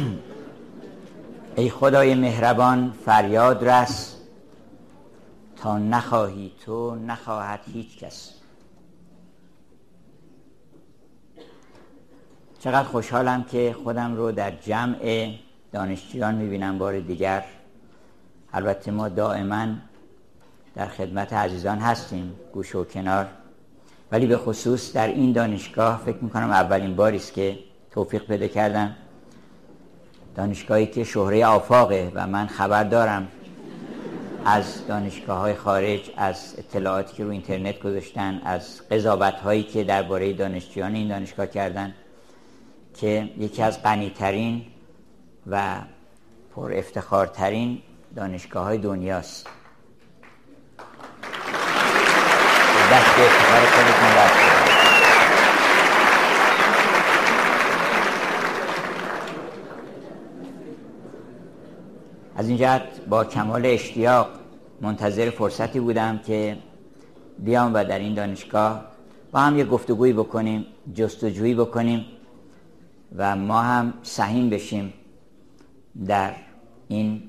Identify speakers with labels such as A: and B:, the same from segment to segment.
A: ای خدای مهربان فریاد رس. تا نخواهی تو نخواهد هیچ کس. چقدر خوشحالم که خودم رو در جمع دانشجویان می‌بینم بار دیگر. البته ما دائما در خدمت عزیزان هستیم گوش و کنار. ولی به خصوص در این دانشگاه فکر می‌کنم اولین باری است که توفیق پیدا کردم. دانشگاهی که شهره آفاقه و من خبر دارم از دانشگاه های خارج از اطلاعاتی که رو اینترنت گذاشتن از قضاوت هایی که درباره دانشجویان این دانشگاه کردن که یکی از غنیترین و پر افتخارترین دانشگاه های دنیاست دست افتخار خودتون از این جهت با کمال اشتیاق منتظر فرصتی بودم که بیام و در این دانشگاه با هم یه گفتگویی بکنیم جستجویی بکنیم و ما هم سهیم بشیم در این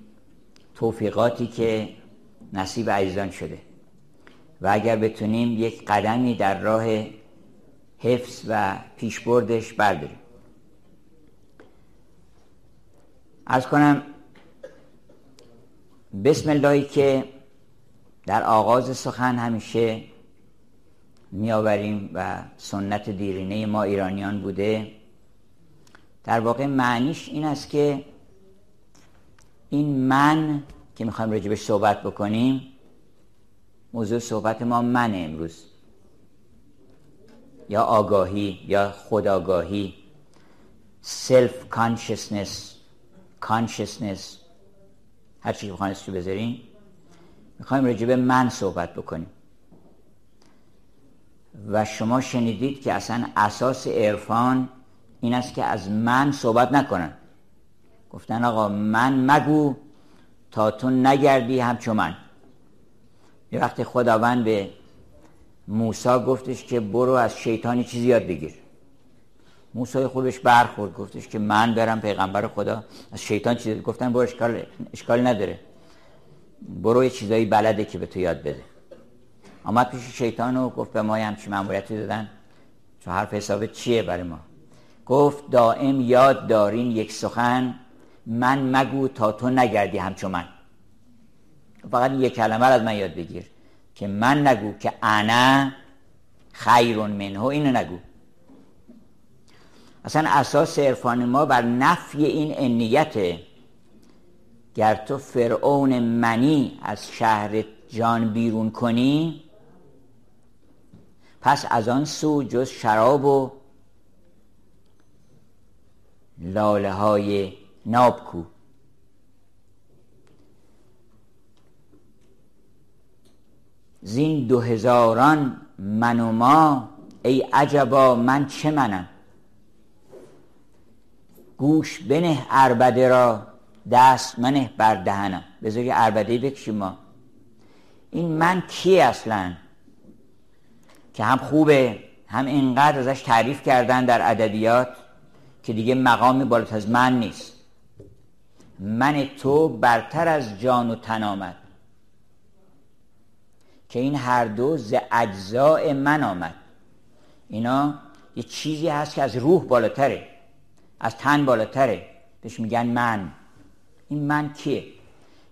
A: توفیقاتی که نصیب عزیزان شده. و اگر بتونیم یک قدمی در راه حفظ و پیشبردش برداریم. از کنم بسم اللهی که در آغاز سخن همیشه میآوریم و سنت دیرینه ما ایرانیان بوده. در واقع معنیش این است که این من که می‌خوایم راجبش صحبت بکنیم موضوع صحبت ما من امروز. یا آگاهی یا خودآگاهی self-consciousness consciousness هر چی بخواین رو بذارین می‌خوایم راجع به من صحبت بکنیم. و شما شنیدید که اصلا اساس عرفان این است که از من صحبت نکنن. گفتن آقا من مگو تا تو نگردی همچون من. یه وقتی خداوند به موسی گفتش که برو از شیطانی چیزی یاد بگیر. موسی خودش برخورد گفتش که من برم پیغمبر خدا. از شیطان چیزی گفتن برو اشکال, اشکال نداره. برو یه چیزایی بلده که به تو یاد بده. آمد پیش شیطان و گفت به ما همچی معمولیتی دادن. چون حرف حساب چیه برای ما؟ گفت دائم یاد دارین یک سخن من مگو تا تو نگردی همچون من. فقط یک کلمه از من یاد بگیر. که من نگو که انا خیرون منه اینو نگو. اصلا اساس عرفان ما بر نفی این انیته. گر تو فرعون منی از شهر جان بیرون کنی پس از آن سو جز شراب و لاله های ناب کو. زین دو هزاران من و ما ای عجبا من چه منم؟ گوش بنه اربده را دست منه بر دهنم بذار یه اربده بکشیم ما. این من کی اصلا؟ که هم خوبه هم اینقدر ازش تعریف کردن در ادبیات که دیگه مقامی بالاتر از من نیست. من تو برتر از جان و تن آمد. که این هر دو ز اجزاء من آمد. اینا یه چیزی هست که از روح بالاتره. از تن بالاتره. بهش میگن من. این من کیه؟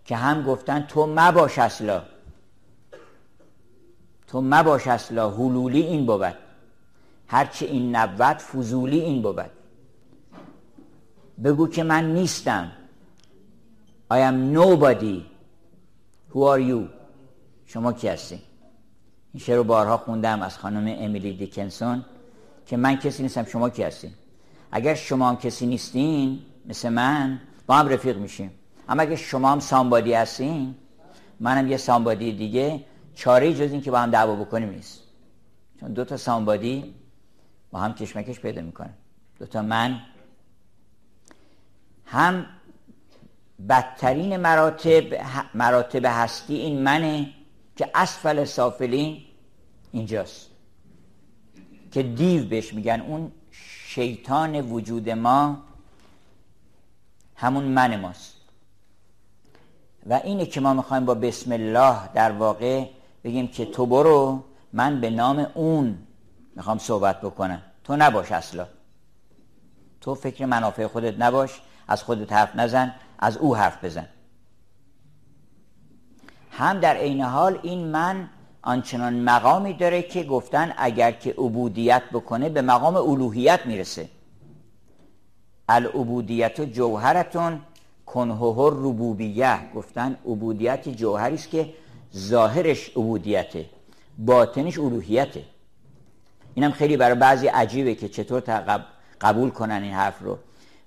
A: که هم گفتن تو مباش اصلا. تو مباش اصلا. حلولی این بود هرچه این نبود فضولی این بود بگو که من نیستم. I am nobody. Who are you? شما کی هستی؟ این شعر رو بارها خوندم از خانم امیلی دیکنسون که من کسی نیستم شما کی هستین اگر شما هم کسی نیستین مثل من با هم رفیق میشیم. اما اگر شما هم سامبادی هستین منم یه سامبادی دیگه چاره جز این که با هم دعوا بکنیم نیست. چون دو تا سامبادی با هم کشمکش پیدا می‌کنه دو تا من. هم بدترین مراتب مراتب هستی این منه که اسفل سافلین اینجاست. که دیو بهش میگن. اون شیطان وجود ما همون من ماست. و اینه که ما می‌خوایم با بسم الله در واقع بگیم که تو برو من به نام اون می‌خوام صحبت بکنم. تو نباش اصلا. تو فکر منافع خودت نباش از خودت حرف نزن از او حرف بزن. هم در عین حال این من آنچنان مقامی داره که گفتن اگر که عبودیت بکنه به مقام الوهیت می‌رسه. العبودیت جوهرتون کنهه ربوبیه. گفتن عبودیت جوهری است که ظاهرش عبودیته باطنش الوهیته. اینم خیلی برای بعضی عجیبه که چطور قبول کنن این حرف رو.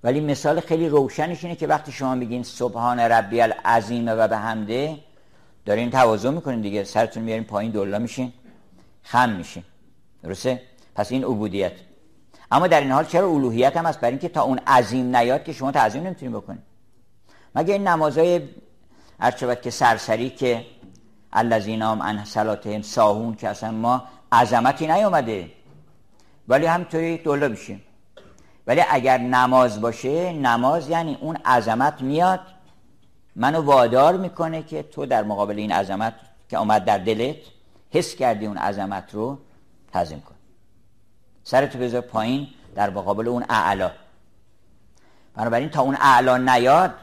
A: ولی مثال خیلی روشنش اینه که وقتی شما میگین سبحان ربی العظیم و به حمده دارین تواضع می‌کنین دیگه سرتون میارین پایین دولا میشین خم میشین. درسته؟ پس این عبودیت. اما در این حال چرا الوهیت هم هست؟ برای اینکه تا اون عظیم نیاد که شما تعظیم نمی‌تونید بکنید. مگه این نمازهای ارچبت که سرسری که الذین هم ان صلاتهم ساهون که اصلا ما عظمتی نیومده ولی همینطوری دولا میشیم. ولی اگر نماز باشه نماز یعنی اون عظمت میاد منو وادار می‌کنه که تو در مقابل این عظمت که آمد در دلت حس کردی اون عظمت رو تعظیم کن. سرتو بذار پایین در مقابل اون اعلا. بنابراین تا اون اعلا نیاد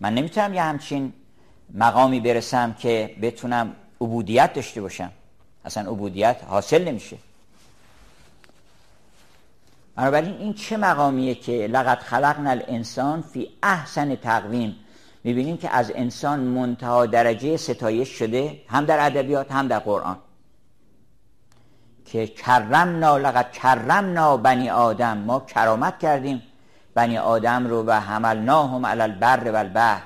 A: من نمی‌تونم یه همچین مقامی برسم که بتونم عبودیت داشته باشم. اصلا عبودیت حاصل نمیشه. بنابراین این چه مقامیه که لقد خلقنا الانسان فی احسن تقویم؟ می‌بینیم که از انسان منتها درجه ستایش شده هم در ادبیات هم در قرآن. که کرمنا لقد کرمنا بنی آدم. ما کرامت کردیم بنی آدم رو و حملناهم علی البر و البحر.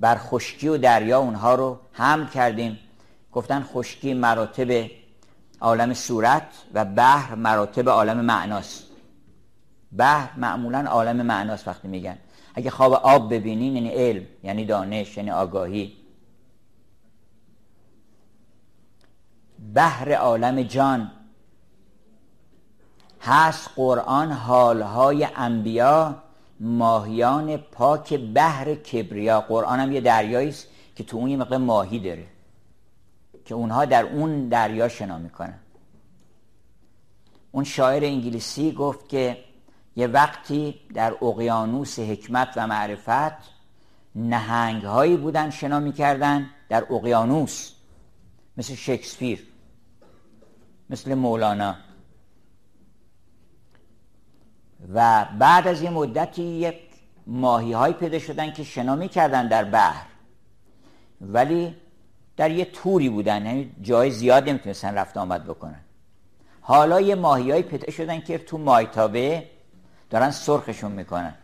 A: بر خشکی و دریا اونها رو حمل کردیم. گفتن خشکی مراتب عالم صورت و بحر مراتب عالم معناست. بحر معمولا عالم معناست وقتی میگن. اگه خواب آب ببینین یعنی علم یعنی دانش یعنی آگاهی. بحر عالم جان. هست قرآن حالهای انبیا ماهیان پاک بحر کبریا. قرآن هم یه دریایی است که تو اون یه مقدار ماهی داره که اونها در اون دریا شنا می‌کنن. اون شاعر انگلیسی گفت که یه وقتی در اقیانوس حکمت و معرفت نهنگ هایی بودن شنا می‌کردن در اقیانوس مثل شکسپیر مثل مولانا. و بعد از یه مدتی یک ماهی های پیدا شدن که شنا می‌کردن در بحر. ولی در یه توری بودن یعنی جای زیاد نمی‌تونستن رفت آمد بکنن. حالا یه ماهی های پیدا شدن که تو مایتابه دارن سرخشون می‌کنن.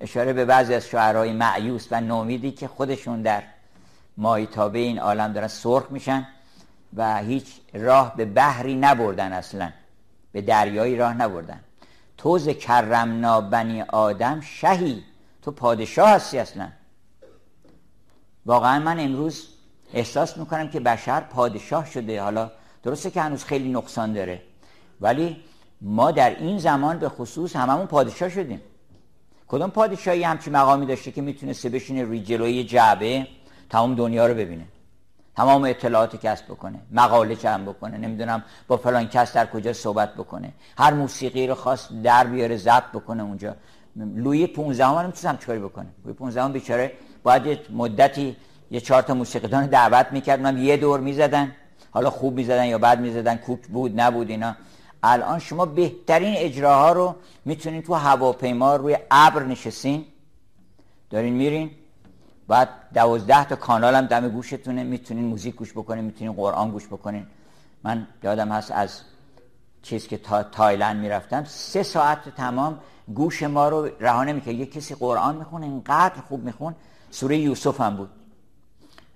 A: اشاره به بعضی از شعرهای معیوس و نومیدی که خودشون در مایتابه این عالم دارن سرخ میشن و هیچ راه به بحری نبردن اصلا. به دریایی راه نبردن. توز کرمنا بنی آدم شهی. تو پادشاه هستی اصلا. واقعا من امروز احساس می‌کنم که بشر پادشاه شده. حالا درسته که هنوز خیلی نقصان داره. ولی ما در این زمان به خصوص هممون پادشاه شدیم. کدوم پادشاهی همچی مقامی داشته که می‌تونسته بشینه روی جلوی جعبه تمام دنیا رو ببینه؟ تمام اطلاعات کسب بکنه مقاله جمع بکنه نمی‌دونم با فلان کس در کجا صحبت بکنه. هر موسیقی رو خواست در بیاره ضبط بکنه اونجا. لوی 15 هم نمی‌تونم چیکاری بکنه. لوی 15 هم بیچاره باید مدتی یه چهار تا موسیقیدان دعوت می‌کرد اونم یه دور می‌زدن. حالا خوب می‌زدن یا بعد می‌زدن کوک بود نبود اینا. الان شما بهترین اجراها رو می‌تونین تو هواپیما روی ابر نشستین. دارین میرین. بعد دوازده تا کانال هم دم گوشتونه. می‌تونین موزیک گوش بکنین. می‌تونین قرآن گوش بکنین. من یادم هست از چیز که تا تایلند می‌رفتم سه ساعت تمام گوش ما رو رها نمی‌کرد. یه کسی قرآن می‌خونه اینقدر خوب میخون. سوره یوسف هم بود.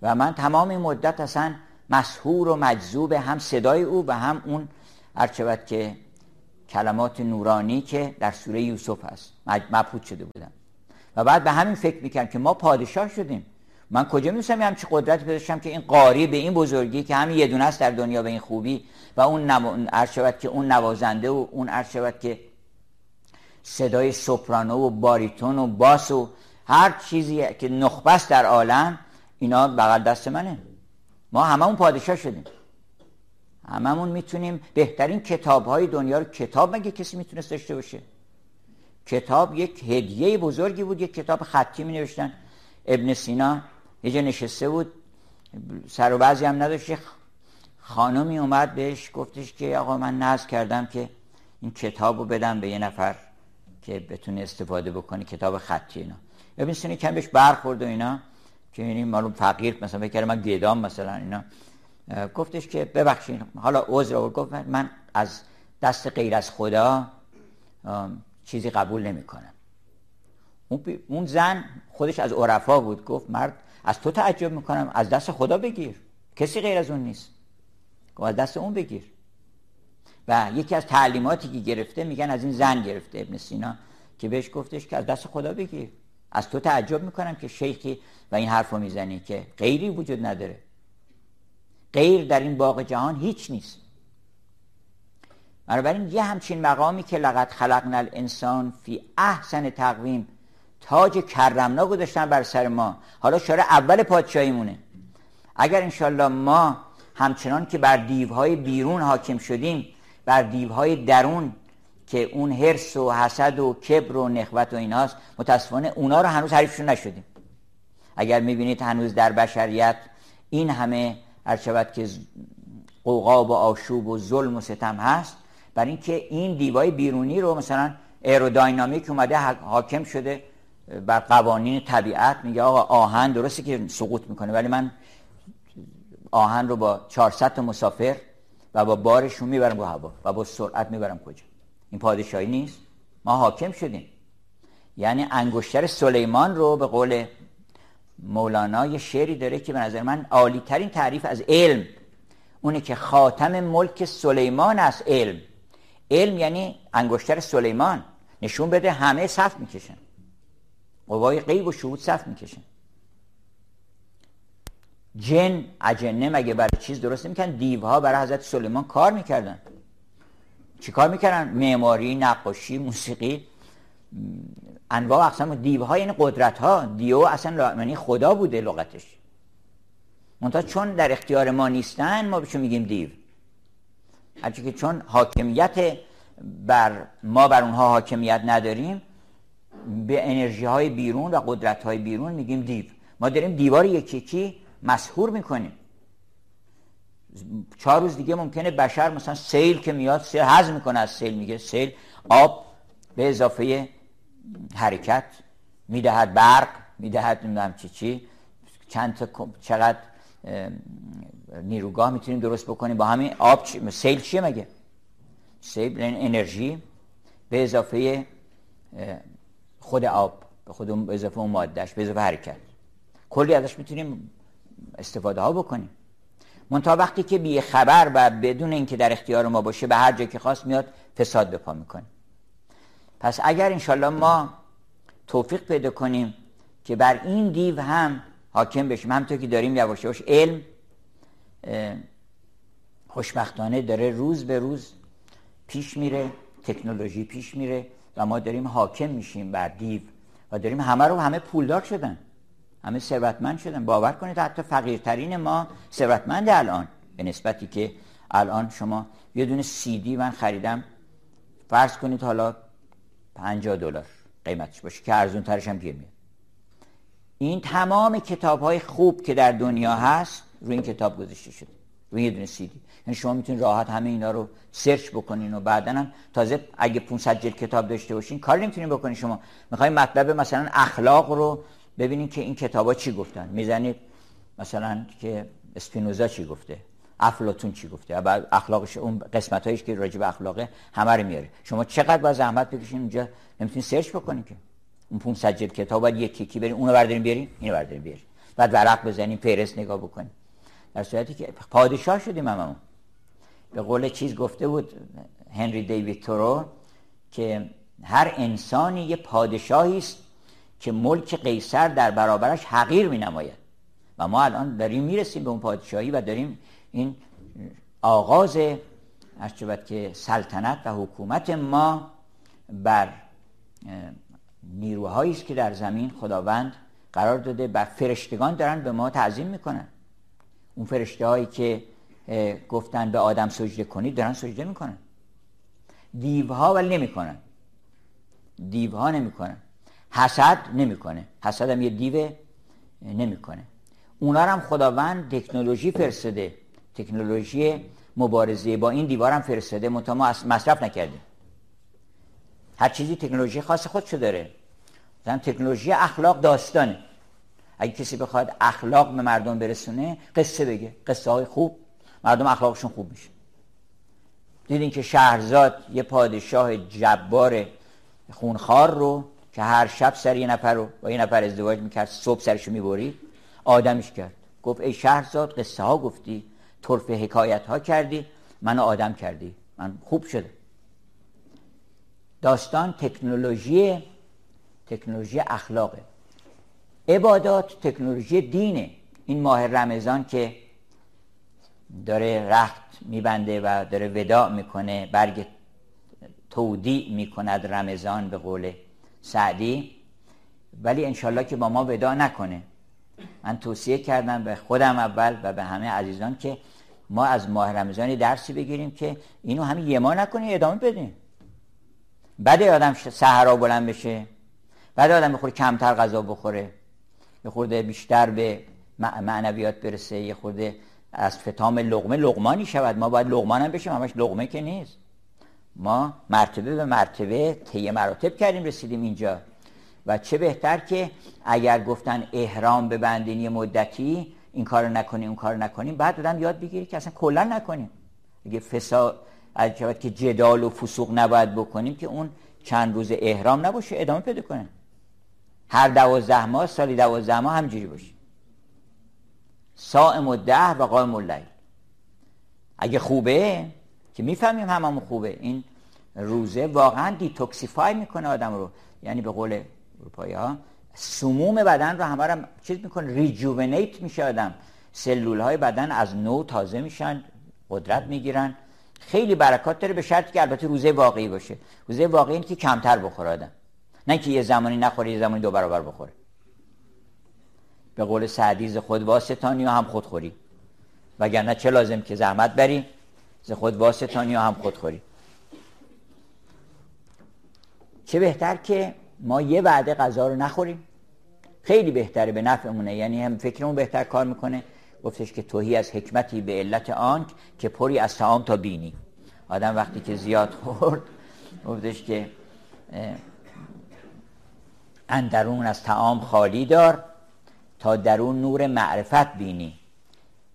A: و من تمام این مدت اصلا مسهور و مجذوب هم صدای او و هم اون هرچه که کلمات نورانی که در سوره یوسف هست. مبهوت شده بودم. و بعد به همین فکر می‌کنم که ما پادشاه شدیم. من کجا می‌دونستم همچی قدرت داشتم که این قاری به این بزرگی که همین یه دونه است در دنیا به این خوبی و اون نو... که اون نوازنده و اون ارشود که صدای سوپرانو و باریتون و باس و هر چیزی که نخبست در عالم اینا بغل دست منه. ما هممون پادشاه شدیم. هممون می‌تونیم بهترین کتاب های دنیا رو کتاب مگه کسی می‌تونست داشته باشه؟ کتاب یک هدیه بزرگی بود یک کتاب خطی می نوشتن ابن سینا یه جا نشسته بود سر و بعضی هم نداشت. خانمی اومد بهش گفتش که آقا من ناز کردم که این کتاب رو بدم به یه نفر که بتونه استفاده بکنه کتاب خطی اینا. ابن سینا کم بهش برخورد و اینا که یعنی معلوم فقیر مثلا فکر من گدام مثلا اینا. گفتش که ببخشید حالا عذر آورد گفت من از دست غیر از خدا چیزی قبول نمی‌کنم. اون زن خودش از عرفا بود گفت مرد از تو تعجب می‌کنم از دست خدا بگیر. کسی غیر از اون نیست. گفت از دست اون بگیر. و یکی از تعلیماتی که گرفته میگن از این زن گرفته ابن سینا که بهش گفتش که از دست خدا بگیر. از تو تعجب می‌کنم که شیخی و این حرف رو می‌زنی که غیری وجود نداره. غیر در این باغ جهان هیچ نیست. بنابراین یه همچین مقامی که لقد خلقنا الانسان فی احسن تقویم تاج کرمنا گذاشتن بر سر ما حالا شاره اول پادشاهیمونه. اگر انشالله ما همچنان که بر دیوهای بیرون حاکم شدیم بر دیوهای درون که اون حرس و حسد و کبر و نخوت و ایناست متاسفانه اونا رو هنوز حریفشون نشدیم. اگر می‌بینید هنوز در بشریت این همه شود که قوقا و آشوب و ظلم و ستم هست برای اینکه این دیوای بیرونی رو مثلا ایروداینامیک اومده حاکم شده بر قوانین طبیعت میگه آقا آهن درسته که سقوط می‌کنه ولی من آهن رو با 400 مسافر و با بارشون می‌برم رو هوا و با سرعت می‌برم کجا؟ این پادشاهی نیست. ما حاکم شدیم. یعنی انگشتر سلیمان رو به قول مولانا یه شعری داره که به نظر من عالی ترین تعریف از علم. اونه که خاتم ملک سلیمان است علم. علم یعنی انگشتر سلیمان. نشون بده همه صف می‌کشن. قوای غیب و شهود صف می‌کشن. جن اجنه مگه برای چیز درست نمیکن دیوها برای حضرت سلیمان کار می‌کردن. چی کار می‌کردن؟ معماری، نقاشی، موسیقی. انواع اقسام دیوها یعنی قدرت ها دیو اصلا یعنی خدا بوده لغتش. منتها چون در اختیار ما نیستن ما بهشون میگیم دیو. هرچی که چون حاکمیت بر ما بر اونها حاکمیت نداریم به انرژی های بیرون و قدرت های بیرون میگیم دیو. ما داریم دیوار یکی یکی مسهور می‌کنیم. چهار روز دیگه ممکنه بشر مثلا سیل که میاد سیل هضم می‌کنه از سیل میگه سیل آب به اضافه حرکت می‌دهد برق می‌دهد نمی‌دونم چی چی. چند تا چقدر نیروگاه می‌تونیم درست بکنیم. با همین آب چی؟ سیل چیه مگه؟ سیل انرژی به اضافه خود آب به خود به اضافه اون مادهش به اضافه حرکت. کلی ازش می‌تونیم استفاده ها بکنیم. منتها وقتی که بی خبر و بدون اینکه در اختیار ما باشه به هر جا که خواست میاد فساد به پا می‌کنه. پس اگر انشالله ما توفیق پیدا کنیم که بر این دیو هم حاکم بشیم همطور که داریم یواش یواش علم خوشبختانه داره روز به روز پیش میره تکنولوژی پیش میره و ما داریم حاکم میشیم بر دیو و داریم همه رو همه پولدار شدن همه ثروتمند شدن. باور کنید حتی فقیرترین ما ثروتمند الان به نسبتی که الان شما یه دونه سی دی من خریدم. فرض کنید حالا 50 دلار. قیمتش باشه؟ که ارزون ترش هم گیر میاد. این تمام کتاب های خوب که در دنیا هست روی این کتاب گذاشته شده. روی یه دونه سیدی یعنی شما می‌تونید راحت همه اینا رو سرچ بکنین و بعدا هم تازه اگه 500 جلد کتاب داشته باشین کار نمی‌تونین بکنین. شما می‌خواین مطلب مثلا اخلاق رو ببینین که این کتابا چی گفتن. می‌زنید مثلا که اسپینوزا چی گفته؟ افلاطون چی گفته؟ بعد اخلاقش اون قسمت هایش که راجع به اخلاقه همه رو میاره. شما چقدر با زحمت بکشین اونجا؟ نمی‌تونین سرچ بکنین که. اون 500 جلد کتاب باید یکی یکی برین اونو بردارین بیارین اینو بردارین بیارین. بعد ورق بزنین فهرست نگاه بکنین. در صورتی که پادشاه شدیم هممون. به قول چیز گفته بود هنری دیوید تورو که هر انسانی یه پادشاهی است که ملک قیصر در برابرش حقیر می نماید و ما الان داریم می‌رسیم به اون پادشاهی و داریم این آغاز که سلطنت و حکومت ما بر نیروهایی است که در زمین خداوند قرار داده و فرشتگان دارن به ما تعظیم می‌کنن. اون فرشته هایی که گفتن به آدم سجده کنید دارن سجده می‌کنن. دیوها ولی نمی‌کنن. دیوها نمی‌کنن. حسد نمی‌کنه. حسد هم یه دیو نمی‌کنه. اونا هم خداوند تکنولوژی فرستاده. تکنولوژی مبارزه. با این دیوار هم فرستاده. منتها ما مصرف نکردیم. هر چیزی تکنولوژی خاص خودشو داره. مثلا تکنولوژی اخلاق داستانه. اگه کسی بخواد اخلاق به مردم برسونه قصه بگه. قصه های خوب. مردم اخلاقشون خوب میشه. دیدین که شهرزاد یه پادشاه جبار خونخوار رو که هر شب سر یه نفر رو با یه نفر ازدواج می‌کرد صبح سرشو می‌برید آدمش کرد. گفت ای شهرزاد قصه ها گفتی. طرف حکایت ها کردی منو آدم کردی. من خوب شده. داستان تکنولوژی تکنولوژی اخلاقه. عبادات تکنولوژی دینه. این ماه رمضان که داره رخت میبنده و داره وداع می‌کنه برگ تودیع می‌کند رمضان به قول سعدی. ولی انشالله که با ما ودا نکنه. من توصیه کردم به خودم اول و به همه عزیزان که ما از ماه رمضانی درسی بگیریم که اینو همین یه ما نکنیم ادامه بدیم. بعد آدم سهرا بلند بشه بعد آدم بخوره کمتر غذا بخوره یه خورده بیشتر به معنویات برسه یه خورده از فتام لغمه لغمانی شود. ما باید لغمان هم بشیم همش لغمه که نیست. ما مرتبه به مرتبه طی مراتب کردیم رسیدیم اینجا. و چه بهتر که اگر گفتن احرام ببندین یه مدتی این کار نکنیم اون کار نکنیم بعد آدم یاد بگیری که اصلا کلا نکنیم. اگه فساد از که جدال و فسوق نباید بکنیم که اون چند روز احرام نباشه ادامه پیدا کنه. هر دوازده ماه سالی دوازده ماه همینجوری باشه. صائم الدهر و قائم اللیل. اگه خوبه که می‌فهمیم هممون خوبه. این روزه واقعا detoxify می‌کنه آدم رو. یعنی به قول اروپایی ها سموم بدن رو همه چیز می‌کنه rejuvenate میشه آدم. سلول های بدن از نو تازه میشن قدرت می‌گیرن. خیلی برکات داره به شرطی که البته روزه واقعی باشه. روزه واقعی این که کمتر بخوره آدم. نه که یه زمانی نخوره یه زمانی دو برابر بخوره. به قول سعدی خود واسطانی و هم خودخوری وگرنه چه لازم که زحمت بری ز خود واسطانی و هم خودخوری چه بهتر که ما یه وعده غذا رو نخوریم. خیلی بهتره به نفعمونه یعنی هم فکرمون بهتر کار می‌کنه. گفتش که توهی از حکمتی به علت آنک که پری از تعام تا بینی. آدم وقتی که زیاد خورد گفتش که اندرون از تعام خالی دار تا درون نور معرفت بینی.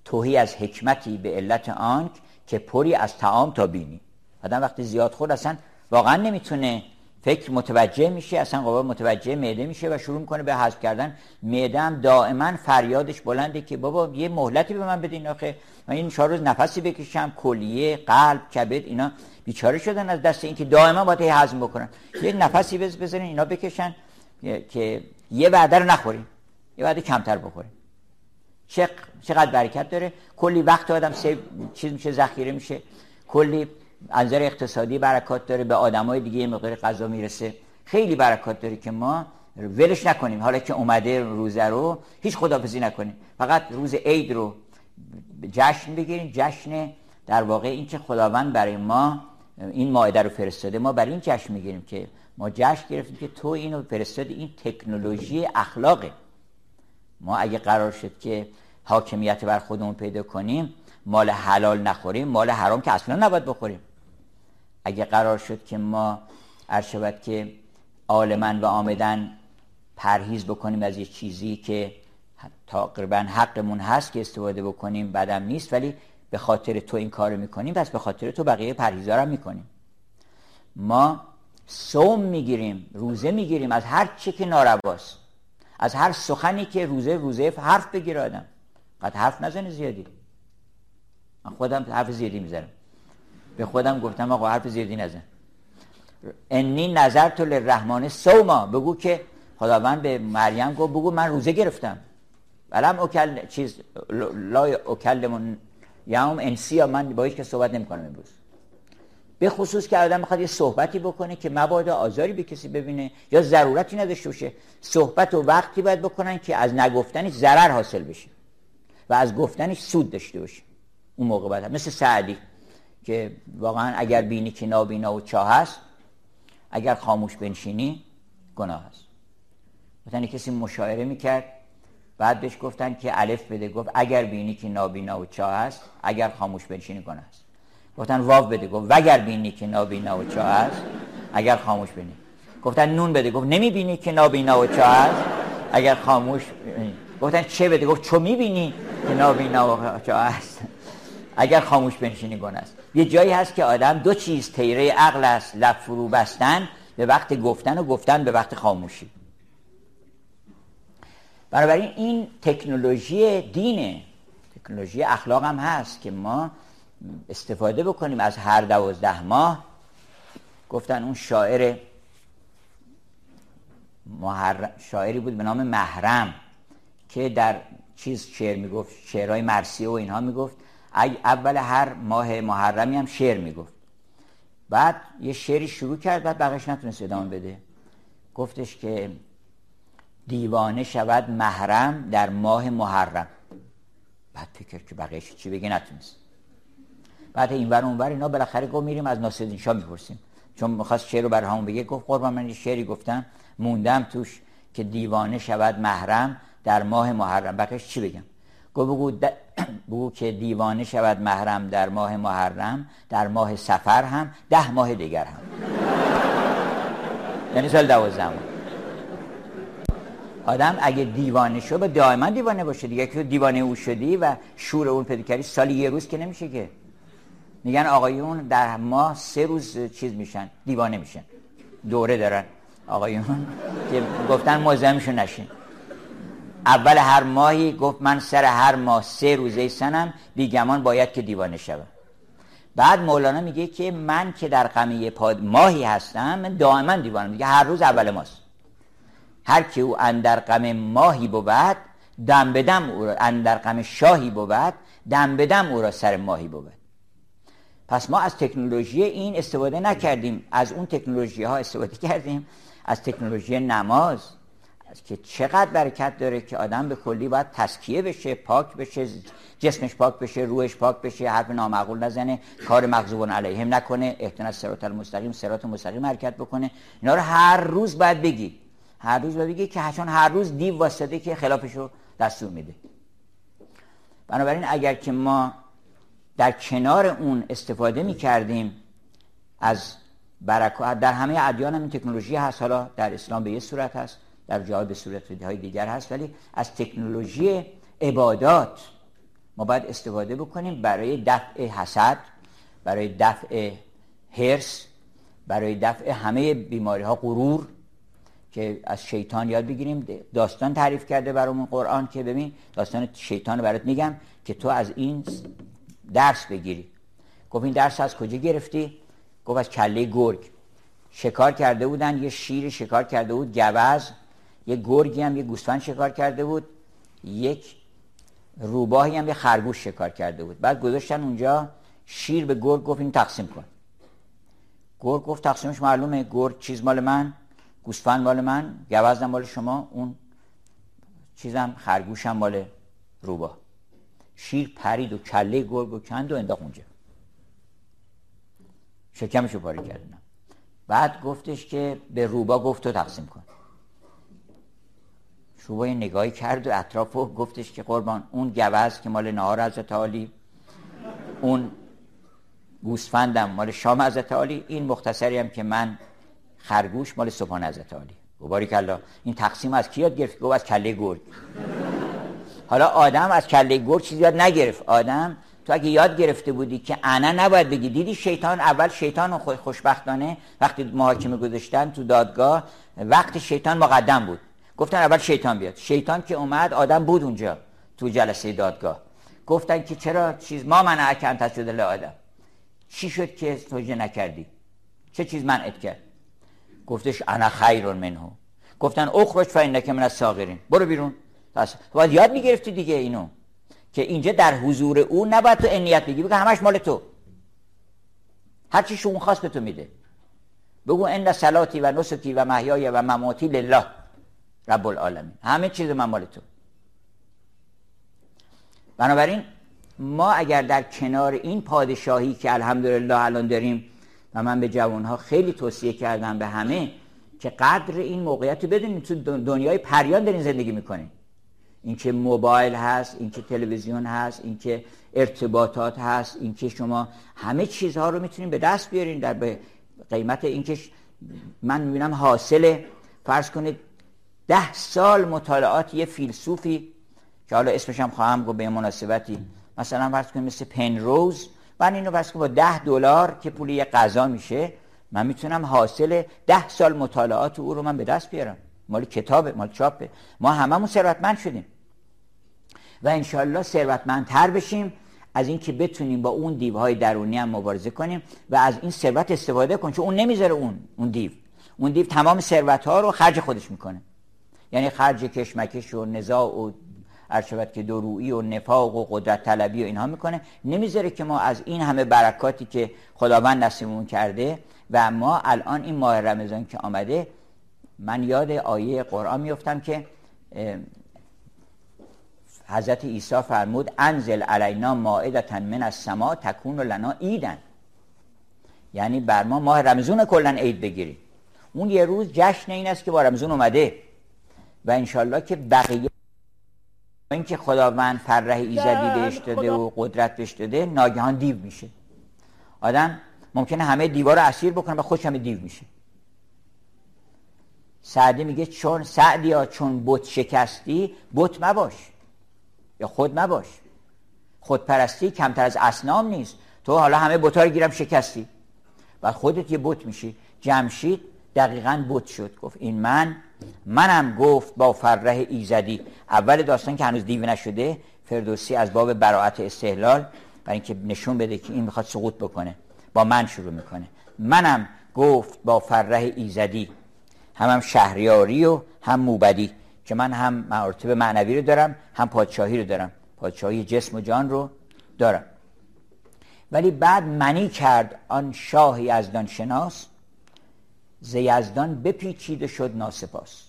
A: توهی از حکمتی به علت آنک که پری از تعام تا بینی. آدم وقتی زیاد خورد اصلا واقعا نمی‌تونه فکر متوجه میشه اصلا قوا متوجه معده میشه و شروع می‌کنه به حذف کردن. معده هم دائما فریادش بلنده که بابا یه مهلتی به من بدین آخه. من این چهار روز نفسی بکشم کلیه قلب کبد اینا بیچاره شدن از دست اینکه دائما باید هضم بکنن. یه نفسی بز بزنین اینا بکشن که یه وعده رو نخوریم یه وعده کمتر بخوریم چقدر برکت داره. کلی وقت آدم سیو چیز میشه ذخیره میشه. کلی از نظر اقتصادی برکات داره به آدمای دیگه مقدار غذا می‌رسه. خیلی برکات داره که ما ولش نکنیم. حالا که اومده روزه رو هیچ خدافزی نکنیم. فقط روز عید رو جشن بگیریم. جشن در واقع این که خداوند برای ما این ماعده رو فرستاده. ما برای این جشن می‌گیریم که ما جشن گرفتیم که تو اینو فرستادی. این تکنولوژی اخلاقه. ما اگه قرار شد که حاکمیت بر خودمون پیدا کنیم مال حلال نخوریم مال حرام که اصلا نباید بخوریم. اگه قرار شد که ما شود که عالما و آمدن پرهیز بکنیم از یه چیزی که تقریبا حقمون هست که استفاده بکنیم بدم نیست ولی به خاطر تو این کار می‌کنیم پس به خاطر تو بقیه پرهیزا می‌کنیم. ما سوم می‌گیریم روزه می‌گیریم از هر چی که نارواست از هر سخنی که روزه روزه حرف بگیر آدم. قد حرف نزنه زیادی. من خودم حرف زیادی می‌زنم. به خودم گفتم آقا حرف زیادی نزن. انی نظر تو للرحمن سوما بگو که خداوند به مریم گفت بگو من روزه گرفتم. ولم اوکل چیز لا اوکل من یوم انسی من با که صحبت نمی کنم امروز. به خصوص که آدم می‌خواد یه صحبتی بکنه که مبادا آزاری به کسی ببینه یا ضرورتی نداشته باشه. صحبت و وقتی باید بکنن که از نگفتنش ضرر حاصل بشه و از گفتنش سود داشته باشه. اون موقع باید مثل سعدی که واقعا اگر بینی که نابینا و چاه هست اگر خاموش بنشینی گناه هست. مثلا کسی مشاعره می‌کرد بعد بهش گفتن که الف بده گفت اگر بینی که نابینا و چاه هست اگر خاموش بنشینی گناه هست. گفتن واو بده گفت وگر بینی که نابینا و چاه هست اگر خاموش بینی گفتن نون بده گفت نمی‌بینی که نابینا و چاه هست اگر خاموش بینی. گفتن چه بده گفت چو می‌بینی که نابینا و چاه هست. اگر خاموش بنشینی گناه است. یه جایی هست که آدم دو چیز تیره عقل است لب فرو بستن به وقت گفتن و گفتن به وقت خاموشی. بنابراین این تکنولوژی دینه. تکنولوژی اخلاق هم هست که ما استفاده بکنیم از هر دوازده ماه. گفتن اون شاعر شاعری بود به نام محرم که در چیز شعر می‌گفت شعرهای مرسیه و اینها می‌گفت. اول هر ماه محرمی هم شعر می‌گفت. بعد یه شعری شروع کرد بعد بقیش نتونست ادامه بده. گفتش که دیوانه شود محرم در ماه محرم. بعد فکر که بقیش چی بگه؟ نتونست. بعد این ور اون ور اینا بالاخره گفت میریم از ناصرالدین شاه می‌پرسیم. چون می‌خواست شعر رو بر همون بگه گفت قربان من شعری گفتم موندم توش که دیوانه شود محرم در ماه محرم. بقیش چی بگم؟ بگو, بگو که دیوانه شود محرم در ماه محرم در ماه سفر هم ده ماه دیگر هم. یعنی سال دوازده آدم اگه دیوانه شد به دائما دیوانه باشه دیگه. که دیوانه او شدی و شور اون پیدا کردی سالی یه روز که نمیشه که. میگن آقایون در ماه سه روز چیز میشن دیوانه میشن. دوره دارن آقایون. که گفتن مزاحمشون نشین. اول هر ماهی گفت من سر هر ماه سه روزه سنم بیگمان باید که دیوانه شوم. بعد مولانا میگه که من که در پاد ماهی هستم من دائما دیوانه میگه هر روز اول ماست. هر که او اندر غم ماهی بود دم بدم او را اندر غم شاهی بود دم بدم او را سر ماهی بود. پس ما از تکنولوژی این استفاده نکردیم. از اون تکنولوژی ها استفاده کردیم. از تکنولوژی نماز. که چقدر برکت داره که آدم به کلی باید تسکیه بشه پاک بشه جسمش پاک بشه روحش پاک بشه حرف نامعقول نزنه کار مغضوب علیهم نکنه احتنا سرات المستقیم سرات مستقیم حرکت بکنه. اینا رو هر روز باید بگی. هر روز باید بگی که چون هر روز دیو واسطه که خلافشو دستور میده. بنابراین اگر که ما در کنار اون استفاده می کردیم از برکات در همه ادیان هم این تکنولوژی هست حالا در اسلام به یه صورت هست. در جای به صورت های دیگر هست ولی از تکنولوژی عبادات ما باید استفاده بکنیم برای دفع حسد برای دفع هرس برای دفع همه بیماری ها غرور که از شیطان یاد بگیریم. داستان تعریف کرده برامون قرآن که ببین داستان شیطان برات میگم که تو از این درس بگیری. گفت این درس از کجا گرفتی؟ گفت از کله گرگ. شکار کرده بودن یه شیر شکار کرده بود گوز. یه گرگی هم یه گوسفند شکار کرده بود. یک روباهی هم یه خرگوش شکار کرده بود. بعد گذاشتن اونجا شیر به گرگ گفت این تقسیم کن. گرگ گفت تقسیمش معلومه. گرگ چیز مال من گوسفند مال من گوزم مال شما اون چیزم خرگوشم مال روباه. شیر پرید و کله گرگ و کند و انداخت اونجا. شکمشو پاره کردن بعد گفتش که به روبا گفت تو تقسیم کن. روبا نگاهی کرد و اطراف و گفتش که قربان اون گوز که مال نهار از عالی اون گوسفندم مال شام از عالی این مختصری هم که من خرگوش مال صبحانه از عالی. گواری کلا این تقسیم از کی یاد گرفت؟ گفت از کله گرگ. حالا آدم از کله گرگ چیزی یاد نگرفت. آدم تو اگه یاد گرفته بودی که انا نباید بگی دیدی شیطان؟ اول شیطان خوشبختانه وقتی محاکمه گذاشتن تو دادگاه وقت شیطان مقدم بود. گفتن اول شیطان بیاد. شیطان که اومد آدم بود اونجا تو جلسه دادگاه. گفتن که چرا چیز ما من اکن تسجد آدم چی شد که توجه نکردی؟ چه چیز منعت کرد؟ گفتش انا خیر منه. گفتن اخرج فینک من الساغرین برو بیرون. پس باید یاد می‌گرفتی دیگه اینو. که اینجا در حضور او نباید تو انیت بگی. بگه همش مال تو. هر چی اون خواست به تو میده. بگو ان صلاتی و نسکی و محیای و مماتی لله. رب العالمین همه چیز من مال تو. بنابراین ما اگر در کنار این پادشاهی که الحمدلله الان داریم و من به جوانها خیلی توصیه کردم به همه که قدر این موقعیت رو بدونید تو دنیای پریان دارین زندگی می‌کنین. اینکه موبایل هست اینکه تلویزیون هست اینکه ارتباطات هست اینکه شما همه چیزها رو می‌تونین به دست بیارین در به قیمت اینکه من می‌بینم حاصل فرض کنید ده سال مطالعات یه فیلسوفی که حالا اسمش هم خواهم گفت به مناسبتی. مثلا فرض کنید مثل پنروز. من اینو فرض با ده دلار که پول یه غذا میشه من می‌تونم حاصل ده سال مطالعات او رو من به دست بیارم. مال کتابه مال چاپه. ما هممون ثروتمند شدیم. و انشالله ثروتمندتر بشیم از اینکه بتونیم با اون دیوهای درونی هم مبارزه کنیم و از این ثروت استفاده کنیم. چون اون نمی‌ذاره اون اون دیو. اون دیو تمام ثروت ها رو خرج خودش می‌کنه. یعنی خرج کشمکش و نزاع و ارشبت که درویی و نفاق و قدرت طلبی و اینها می‌کنه. نمی‌ذاره که ما از این همه برکاتی که خداوند نصیبمون کرده و ما الان این ماه رمضان که آمده من یاد آیه قرآن میفتم که حضرت عیسی فرمود انزل علینا مائدتا من السما تکون لنا ایدن یعنی بر ما ماه رمزون کلا عید بگیریم اون یه روز جشن این است که با رمزون اومده. و انشالله که بقیه اینکه خداوند فرح ایزدی بهش داده و قدرت بهش داده ناگهان دیو میشه. آدم ممکنه همه دیوار رو اسیر بکنه و خودش همه دیو میشه. سعدی میگه چون سعدی ها چون بت شکستی بت مباش. یا خود مباش. خودپرستی کمتر از اسنام نیست. تو حالا همه بوتا رو گیرم شکستی. و خودت یه بت میشی. جمشید دقیقا بت شد. گفت این من منم گفت با فرح ایزدی. اول داستان که هنوز دیو نشده فردوسی از باب براعت استحلال برای اینکه نشون بده که این می‌خواد سقوط بکنه. با من شروع می‌کنه. منم گفت با فرح ایزدی. هم, هم شهریاری و هم موبدی که من هم مراتب معنوی رو دارم هم پادشاهی رو دارم. پادشاهی جسم و جان رو دارم. ولی بعد منی کرد آن شاه یزدان شناس ز یزدان بپیچید و شد ناسپاس.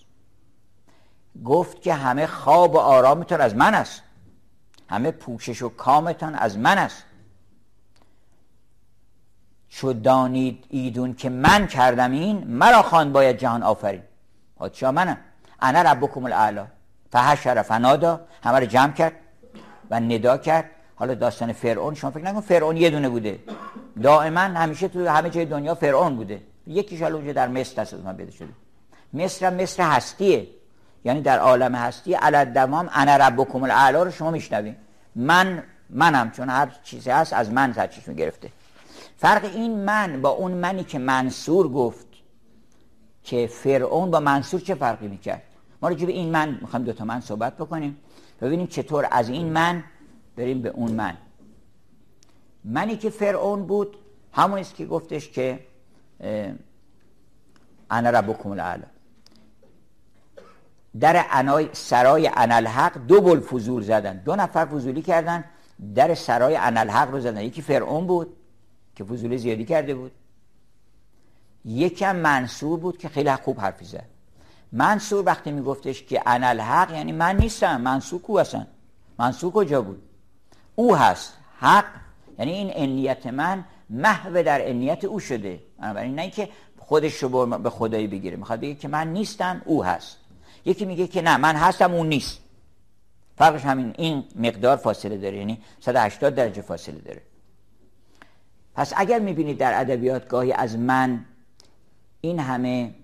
A: گفت که همه خواب و آرامتان از من است. همه پوشش و کامتان از من است. چو دانید ایدون که من کردم این مرا خان باید جهان آفرین. پادشاه منم. انا ربکم الاعلا. فحشر فنادا. همه رو جمع کرد و ندا کرد. حالا داستان فرعون شما فکر نکن فرعون یه دونه بوده. دائما همیشه تو همه جای دنیا فرعون بوده. یکیش اونجا در مصر دست من بده شده. مصر مصر هستیه. یعنی در عالم هستی علت دمام انا ربکم الاعلا رو شما میشنوین من منم چون هر چیزی هست از من سرچشمه گرفته. فرق این من با اون منی که منصور گفت که فرعون با منصور چه فرقی می‌کرد؟ ما رو به این من می‌خوایم دوتا من صحبت بکنیم. ببینیم چطور از این من بریم به اون من. منی که فرعون بود همون است که گفتش که انا ربکم الاعلا در انای سرای انالحق دو بل فضول زدن. دو نفر فضولی کردن در سرای انالحق رو زدن. یکی فرعون بود که فضولی زیادی کرده بود. یکم منصور بود که خیلی خوب حرفی زد. منصور وقتی میگفتش که انا الحق یعنی من نیستم منصور کو هستن؟ منصور کجا بود؟ او هست. حق یعنی این انیت من محو در انیت او شده. بنابراین نه اینکه خودش رو به خدایی بگیره. می‌خواد بگه که من نیستم او هست. یکی میگه که نه من هستم اون نیست. فرقش همین این مقدار فاصله داره. یعنی 180 درجه فاصله داره. پس اگر می‌بینید در ادبیات گاهی از من این همه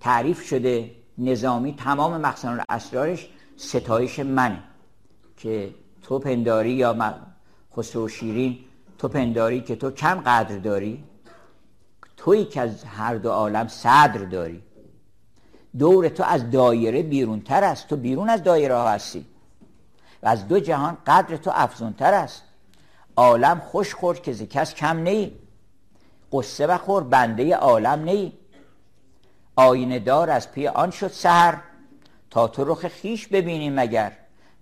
A: تعریف شده نظامی تمام مقصد اسرارش ستایش منه که تو پنداری یا خسرو شیرین تو پنداری که تو کم قدر داری؟ تویی که از هر دو عالم صدر داری. دور تو از دایره بیرونتر است. تو بیرون از دایره ها هستی. و از دو جهان قدر تو افزونتر است. عالم خوش خور که کس کم نی. قصه بخور بنده عالم نی. آینه دار از پی آن شد سهر تا تو رخ خیش ببینیم مگر.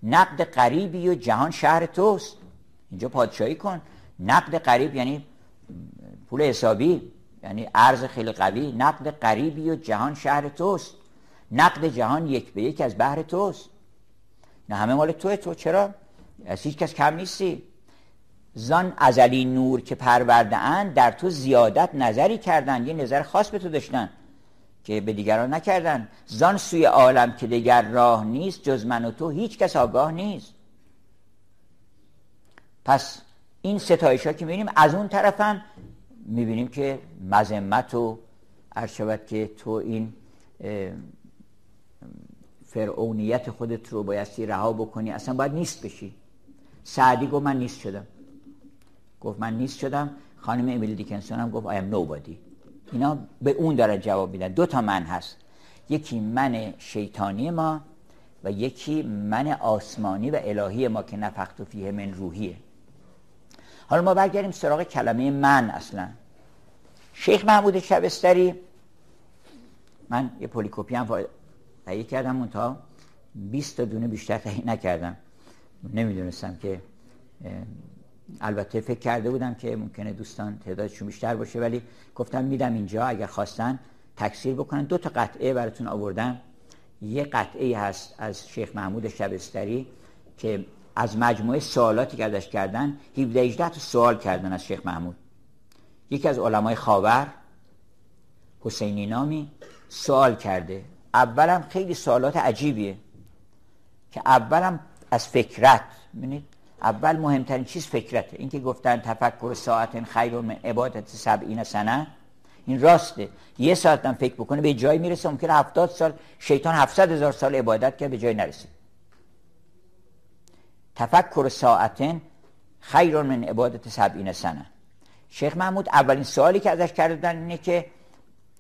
A: نقد قریبی و جهان شهر توست. اینجا پادشاهی کن. نقد قریب یعنی پول حسابی یعنی ارز خیلی قوی نقد قریبی و جهان شهر توست. نقد جهان یک به یک از بحر توست. نه همه مال توه تو. چرا؟ از هیچ کس کم نیستی. زان ازلی نور که پرورده اند در تو زیادت نظری کردن یه نظر خاص به تو داشتن که به دیگران نکردن. زان سوی عالم که دیگر راه نیست جز من و تو هیچ کس آگاه نیست. پس این ستایش ها که می‌بینیم از اون طرف هم می‌بینیم که مذمت و شود که تو این فرعونیت خودت رو بایستی رها بکنی. اصلا باید نیست بشی. سعدی گفت من نیست شدم. گفت من نیست شدم. خانم امیلی دیکنسون هم گفت آیم نوبادی اینا به اون داره جواب میدن. دو تا من هست. یکی من شیطانی ما و یکی من آسمانی و الهی ما که نفخت و فیه من روحیه. حالا ما برگردیم سراغ کلمه من اصلا. شیخ محمود شبستری من یه پولیکوپی هم تهیه کردم اون تا 20 تا دونه بیشتر تهیه نکردم. نمی‌دونستم که البته فکر کرده بودم که ممکنه دوستان تعدادشون بیشتر باشه ولی گفتم میدم اینجا اگر خواستن تکثیر بکنن. دو تا قطعه براتون آوردم. یه قطعه هست از شیخ محمود شبستری که از مجموعه سوالاتی که ازش کردن 17 18 تا سوال کردن از شیخ محمود. یکی از علمای خاور حسینی نامی سوال کرده. اولم خیلی سوالات عجیبیه که اولم از فکرت ببینید اول مهمترین چیز فکرته. اینکه گفتن تفکر ساعت خیر من عبادت سبعین سنه. این راسته. یه ساعت هم فکر بکنه به جایی می‌رسه ممکنه هفتاد سال شیطان هفتصد هزار سال عبادت که به جای نرسه. تفکر ساعتن خیر من عبادت سبعین سنه. شیخ محمود اولین سوالی که ازش کردن اینه که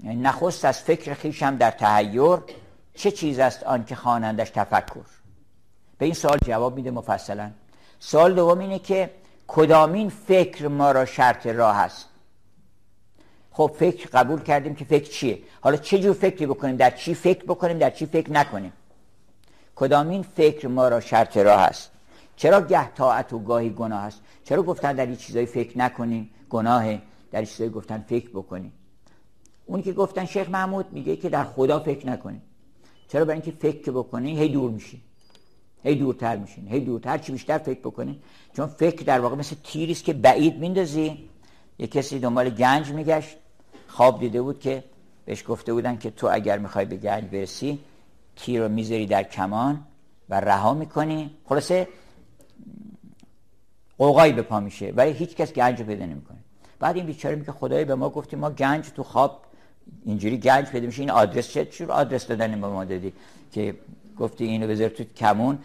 A: نخست از فکر خیشم در تحیر چه چیز است آن که خوانندش تفکر؟ به این سوال جواب میده مفصلا. سوال دوم اینه که کدامین فکر ما را شرط راه است؟ خب فکر قبول کردیم که فکر چیه؟ حالا چه جور فکری بکنیم؟ در چی فکر بکنیم؟ در چی فکر نکنیم؟ کدامین فکر ما را شرط راه است؟ چرا گه طاعت و گاهی گناه است چرا گفتن در این چیزایی فکر نکنیم؟ گناهه. در این چیزایی گفتن فکر بکنیم. اونی که گفتن شیخ محمود میگه که در خدا فکر نکنیم. چرا برای اینکه فکر بکنی هی دور میشی هی دورتر میشین هی دورتر چی بیشتر فکر بکنی چون فکر در واقع مثل تیری است که بعید میندازی یه کسی دنبال گنج میگشت. خواب دیده بود که بهش گفته بودن که تو اگر می‌خوای به گنج برسی تیر رو می‌ذاری در کمان و رها می‌کنی. خلاصه قوقایی به پا میشه ولی هیچ کس گنج رو پیدا نمی‌کنه. بعد این بیچاره میگه خدای به ما گفتی ما گنج تو خواب اینجوری گنج پیدا میشه این آدرس چه؟ چور آدرس دادن به ما دادی که گفتی اینو بذار تو کمون؟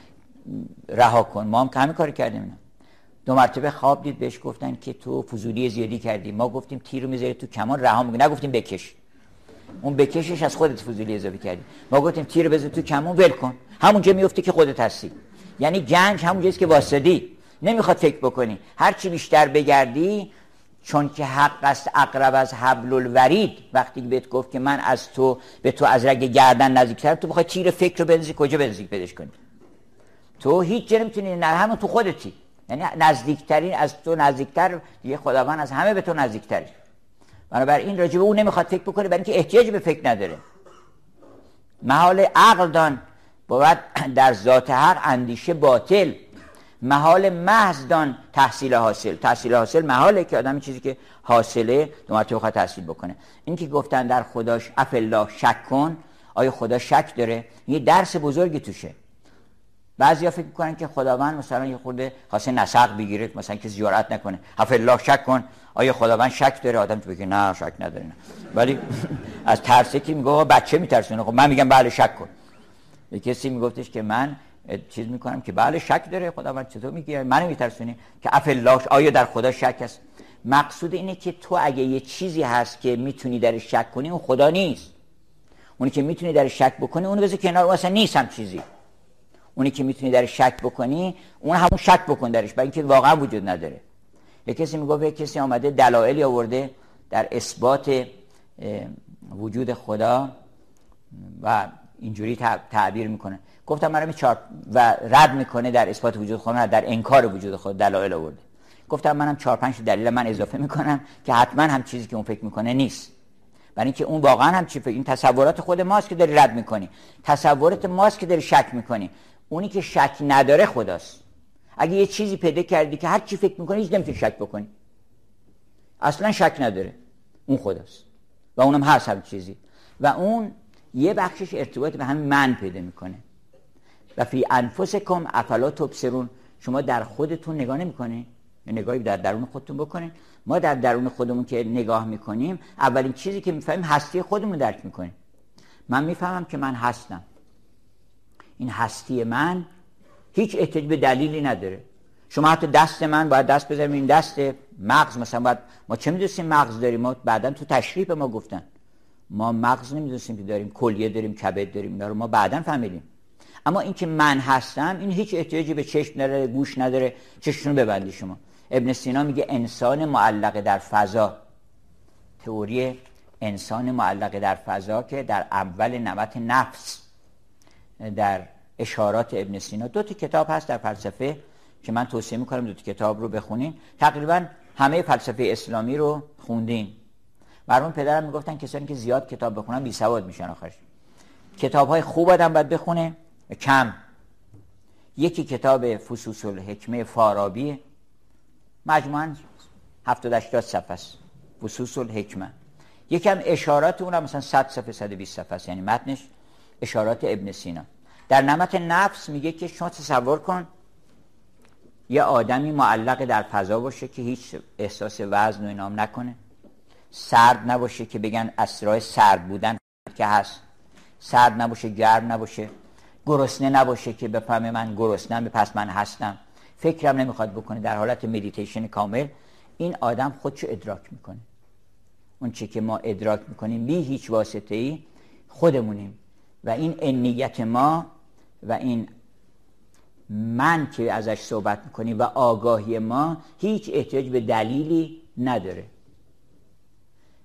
A: رها کن. ما هم کمی کار کردیم دو مرتبه خواب دید بهش گفتن که تو فضولی زیادی کردی. ما گفتیم تیر می‌ذاری تو کمان رها میگه نگفتیم بکش. اون بکشش از خودت فضولی اضافه کردی. ما گفتیم تیر بذار تو کمون ول کن. همونجا میفته که خودت هستی. یعنی گنج همونجاست که واسدی نمی‌خواد فکر بکنی. هر چی بیشتر بگردی چون که حق است اقرب از حبل الورید. وقتی بهت گفت که من از تو به تو از رگ گردن نزدیکتر تو بخوای تیر فکر رو بنزی کجا بنزی پیداش کنی؟ تو هیچ جا نمی‌تونی نه همون تو خودتی. یعنی نزدیکترین از تو نزدیکتر یه خداوند از همه به تو نزدیکتری. بنابراین راجع به اون نمی‌خواد فکر بکنه برای اینکه احتیاج به فکر نداره. محال عقل دان باید در ذات حق اندیشه باطل محال محض دان تحصیل حاصل. تحصیل حاصل محاله که آدم چیزی که حاصله دو مرتبه بخواد تحصیل بکنه. این که گفتن در خداش افالله شک کن. آیا خدا شک داره؟ یه درس بزرگی توشه. بعضیا فکر می‌کنن که خداوند مثلا یه خورده خواسته نسق بگیره مثلا که زیارت نکنه. افالله شک کن. آیا خداوند شک داره؟ آدم تو بگه نه شک نداره. نه ولی از ترسه که میگه بچه میترسونه. خب من میگم بله شک کن. یه کسی میگفتش که من چیز می‌کنم که بله شک داره خداوند. چطور میگه منو میترسونی که افلاش آیا در خدا شک است مقصود اینه که تو اگه یه چیزی هست که می‌تونی در شک کنی اون خدا نیست. اونی که می‌تونی در شک بکنی اونو بذار کنار اون اصلا نیست هم چیزی. اونی که می‌تونی در شک بکنی اون همون شک بکن درش برای اینکه واقعا وجود نداره. یه کسی میگه یه کسی آمده دلایلی آورده در اثبات وجود خدا و اینجوری تعبیر می‌کنه. گفتم مرا چهار و رد می‌کنه در اثبات وجود خدا در انکار وجود خود دلایل آورده. گفتم منم چهار پنج دلیل من اضافه می‌کنم که حتما هم چیزی که اون فکر می‌کنه نیست. برای اینکه اون واقعا هم چی فکر این تصورات خود ماست که داری رد می‌کنی. تصورات ماست که داری شک می‌کنی. اونی که شک نداره خداست. اگه یه چیزی پیدا کردی که هر چی فکر می‌کنی هیچ نمی‌تونی شک بکنی. اصلا شک نداره. اون خداست. و اونم هر چیزی. و اون یه بخشش ارتباط به همین من پیدا می‌کنه. و فی انفسکم افلا تبصرون. شما در خودتون نگاه نمی‌کنه نگاهی در درون خودتون بکنین. ما در درون خودمون که نگاه می‌کنیم اولین چیزی که می‌فهمیم هستی خودمون درک می‌کنیم. من می‌فهمم که من هستم. این هستی من هیچ احتیاج به دلیلی نداره. شما حتی دست من باید دست بذاریم این دست مغز مثلا باید ما چه می‌دونستیم مغز داریم؟ ما بعدا تو تشریف ما گفتن. ما مغز نمی‌دونستیم که داریم کلیه داریم کبد داریم اینا رو ما بعدا فهمیدیم. اما اینکه من هستم این هیچ احتیاجی به چشم نداره گوش نداره. چشمتون ببندی شما. ابن سینا میگه انسان معلق در فضا. تئوری انسان معلق در فضا که در اول نمت نفس. در اشارات ابن سینا. دو تا کتاب هست در فلسفه که من توصیه می‌کنم دو تا کتاب رو بخونین. تقریبا همه فلسفه اسلامی رو خوندین. مرحوم پدرم می‌گفتن کسانی که زیاد کتاب بخونن بی سواد میشن آخرش. کتاب های خوب آدم باید بخونه. کم. یکی کتاب فسوس الحکمه فارابی مجموعا 70 80 صفحه است. فسوس الحکمه یکم اشارات اونم مثلا 100 صفحه 120 صفحه است. یعنی متنش اشارات ابن سینا. در نمت نفس میگه که شما تصور کن یه آدمی معلق در فضا باشه که هیچ احساس وزن و اینام نکنه. سرد نباشه که بگن اسرای سرد بودن که هست. سرد نباشه گرم نباشه. گرسنه نباشه که بفهمه من گرسنم پس من هستم. فکرم نمی‌خواد بکنه. در حالت مدیتیشن کامل این آدم خودشو ادراک می‌کنه. اون چی که ما ادراک می‌کنیم بی هیچ واسطه ای خودمونیم. و این انیت ما و این من که ازش صحبت می‌کنیم و آگاهی ما هیچ احتیاج به دلیلی نداره.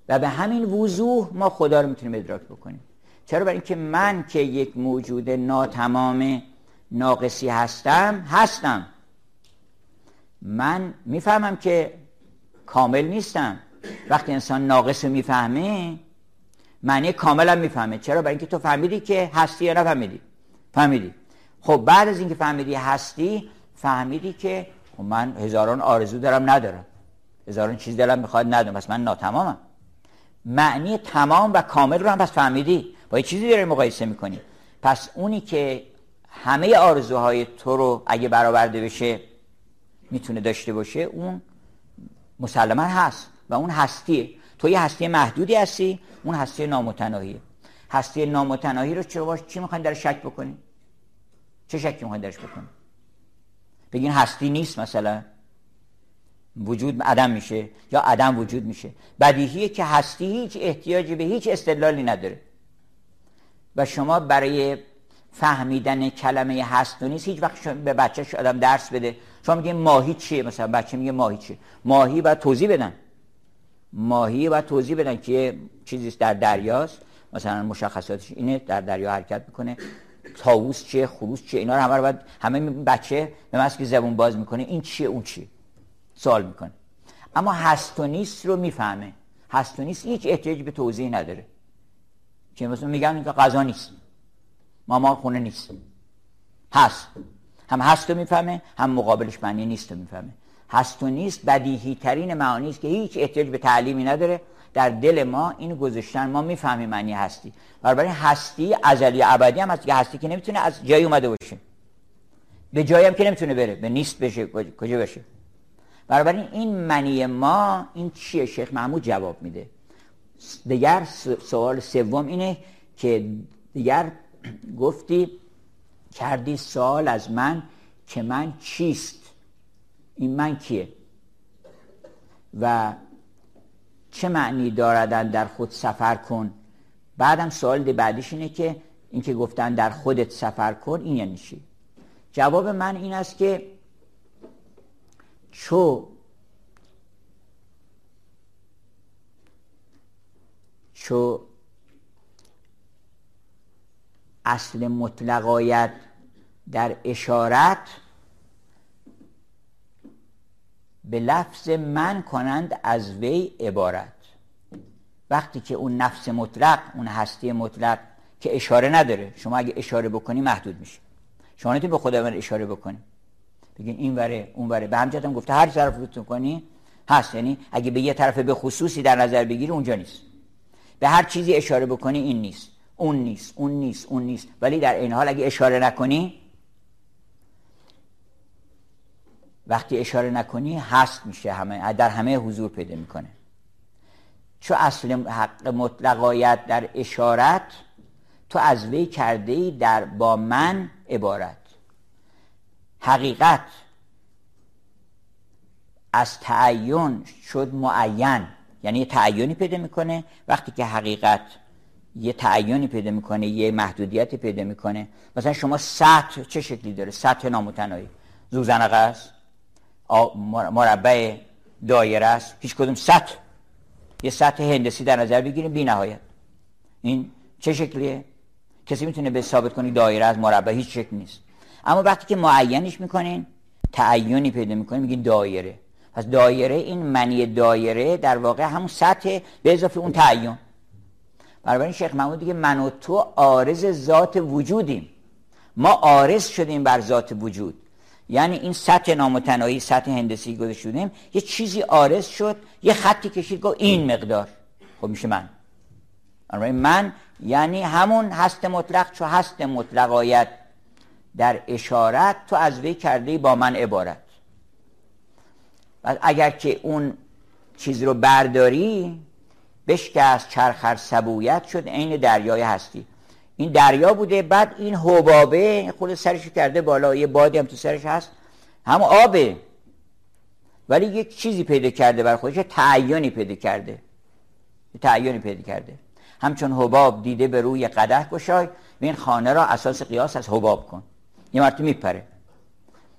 A: و به همین وضوح ما خدا رو می‌تونیم ادراک بکنیم. چرا؟ برای اینکه من که یک موجود ناتمام ناقصی هستم هستم. من می‌فهمم که کامل نیستم. وقتی انسان ناقص رو می‌فهمه معنی کاملا می‌فهمه. چرا؟ برای اینکه تو فهمیدی که هستی یا نفهمیدی. فهمیدی. خب بعد از اینکه فهمیدی هستی فهمیدی که خب من هزاران آرزو دارم ندارم. هزاران چیز دلم می‌خواد ندارم. پس من ناتمامم. معنی تمام و کامل رو هم پس فهمیدی. با یه چیزی داره مقایسه می‌کنی. پس اونی که همه آرزوهای تو رو اگه برآورده بشه می‌تونه داشته باشه اون مسلما هست و اون هستیه. تو یه هستی محدودی هستی اون هستی نامتناهیه هستی نامتناهی رو چرا باش چی می‌خواین در شک بکنی؟ چه شکی می‌خواین درش بکنی؟ بگین هستی نیست مثلا. وجود عدم میشه یا عدم وجود میشه. بدیهیه که هستی هیچ احتیاجی به هیچ استدلالی نداره. و شما برای فهمیدن کلمه هست و نیست هیچ وقت به بچهش آدم درس بده. شما میگه ماهی چیه؟ مثلا بچه میگه ماهی چیه؟ ماهی باید توضیح بدن. ماهی باید توضیح بدن که چیزی در دریاست. مثلا مشخصاتش اینه در دریا حرکت می‌کنه. تاووس چیه؟ خروس چیه؟ اینا رو همه رو همه بچه به که زبون باز می‌کنه. این چیه؟ اون چیه؟ سوال می‌کنه. اما هست و نیست رو می‌فهمه. هست و نیست هیچ احتیاج به توضیح نداره. که مثلا میگن که غذا نیست. ماما خونه نیست هست. هم هست رو می‌فهمه هم مقابلش معنی نیست رو می‌فهمه. هست و نیست بدیهی ترین معانی است که هیچ احتیاج به تعلیمی نداره. در دل ما این گذاشتن ما می‌فهمیم معنی هستی. برای هستی ازلی ابدی هم هست که هستی که نمی‌تونه از جایی اومده باشه. به جایی هم که نمی‌تونه بره. به نیست بشه کجا بشه برای این منی ما این چیه؟ شیخ محمود جواب میده. دیگر سوال سوم اینه که دیگر گفتی کردی سوال از من که من چیست؟ این من کیه؟ و چه معنی داردن در خود سفر کن؟ بعدم سوال بعدیش اینه که اینکه گفتن در خودت سفر کن این یعنی چی؟ جواب من این است که چو چو اصل مطلق در اشارت به لفظ من کنند از وی عبارت. وقتی که اون نفس مطلق اون هستی مطلق که اشاره نداره شما اگه اشاره بکنی محدود میشه. شما نتونی به خداوند اشاره بکنی. بگین این وره اون وره. به همجت هم گفته هر طرف رو کنی هست. یعنی اگه به یه طرف به خصوصی در نظر بگیری اونجا نیست. به هر چیزی اشاره بکنی این نیست. اون نیست اون نیست اون نیست. ولی در این حال اگه اشاره نکنی وقتی اشاره نکنی هست میشه همه در همه حضور پیدا می‌کنه. چو اصل حق مطلقایت در اشارت تو از وی کرده ای در با من عبارت. حقیقت از تعین شد معین. یعنی یه تعینی پیدا می‌کنه. وقتی که حقیقت یه تعینی پیدا می‌کنه یه محدودیتی پیدا می‌کنه. مثلا شما سطح چه شکلی داره؟ سطح نامتناهی. زوزنقه است. مربع دایره است. هیچ کدوم سطح. یه سطح هندسی در نظر بگیریم. بی نهایت. این چه شکلیه؟ کسی می‌تونه به ثابت کنی دایره از مربع هیچ شکل نیست. اما وقتی که معینش می‌کنین تعینی پیدا می‌کنین میگین دایره. پس دایره این منی دایره در واقع همون سطح به اضافه اون تعین. بنابراین شیخ محمود دیگه من و تو آرز ذات وجودیم. ما آرز شدیم بر ذات وجود. یعنی این سطح نامتناهی سطح هندسی گذاشته شدیم یه چیزی آرز شد یه خطی کشید گفت این مقدار. خب میشه من. من یعنی همون هست مطلق چو هست مطلق در اشارت تو از وی کرده با من عبارت. و اگر که اون چیز رو برداری بشکست چرخر سبویت شد عین دریای هستی. این دریا بوده بعد این حبابه خود سرش کرده بالا یه بادی هم تو سرش هست هم آبه. ولی یک چیزی پیدا کرده بر خودش تعیینی پیدا کرده. تعیینی پیدا کرده. همچون حباب دیده به روی قده گشای این خانه را اساس قیاس از حباب کن. یه مرتبه میپره.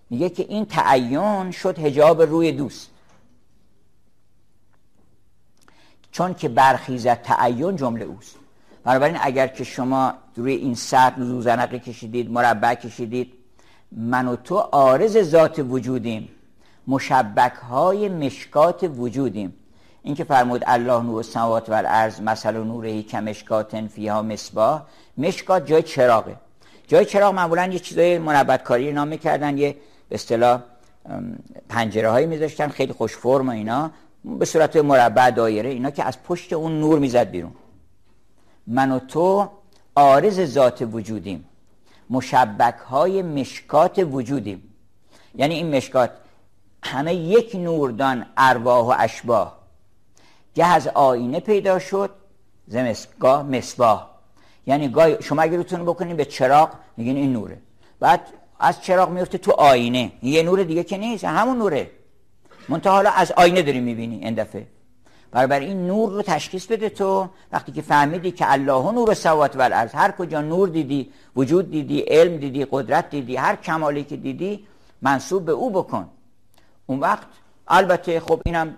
A: میگه که این تعین شد هجاب روی دوست. چون که برخیزت تعین جمله اوست. بنابراین اگر که شما روی این سطح زوزنقی کشیدید مربع کشیدید من و تو آرز ذات وجودیم. مشبک های مشکات وجودیم. این که فرمود الله نور السماوات و الارض مثل نورهی کمشکات فیها مصباح مشکات جای چراغه. جای چراغ معمولا یه چیزای منبت کاری نام می‌کردن یه به اصطلاح پنجره هایی میذاشتن خیلی خوش فرم و اینا. به صورت مربع دایره اینا که از پشت اون نور می‌زد بیرون. من و تو آرز ذات وجودیم. مشبک های مشکات وجودیم. یعنی این مشکات همه یک نوردان ارواح و اشباه گه از آینه پیدا شد زمسگاه مصباح. یعنی گاه شما اگه روتون بکنین به چراغ میگین این نوره. بعد از چراغ میفته تو آینه. یه نور دیگه که نیست همون نوره. منتها حالا از آینه داری می‌بینی این دفعه. برابر این نور رو تشخیص بده تو. وقتی که فهمیدی که الله نور سوات و الارض هر کجا نور دیدی وجود دیدی علم دیدی قدرت دیدی هر کمالی که دیدی منصوب به او بکن. اون وقت البته خب اینم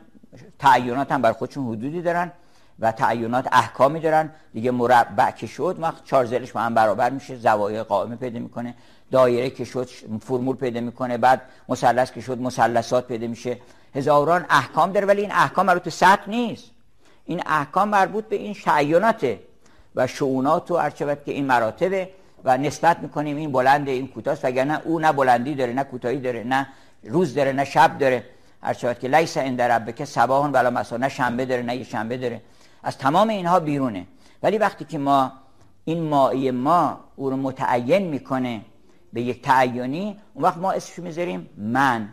A: تعینات هم بر خودشون حدودی دارن و تعینات احکامی دارن. دیگه مربع که شد وقت چهار زلش با هم برابر میشه زوایای قائمه پیدا می‌کنه. دایره که شد فرمول پیدا می‌کنه بعد مثلث که شد مثلثات پیدا میشه. هزاران احکام داره ولی این احکام مربوط به سطح نیست. این احکام مربوط به این شعیناته و شعونات و ارچبت که این مراتبه و نسبت می‌کنیم این بلند این کوتاست. وگرنه او نه بلندی داره نه کوتاهی داره نه روز داره نه شب داره. ارچبت که لیس عند ربک صباح ولا مسا نه شنبه داره نه شنبه داره. از تمام اینها بیرونه. ولی وقتی که ما این مایی ما او رو متعین می‌کنه به یک تعینی اون وقت ما اسمش می‌ذاریم من.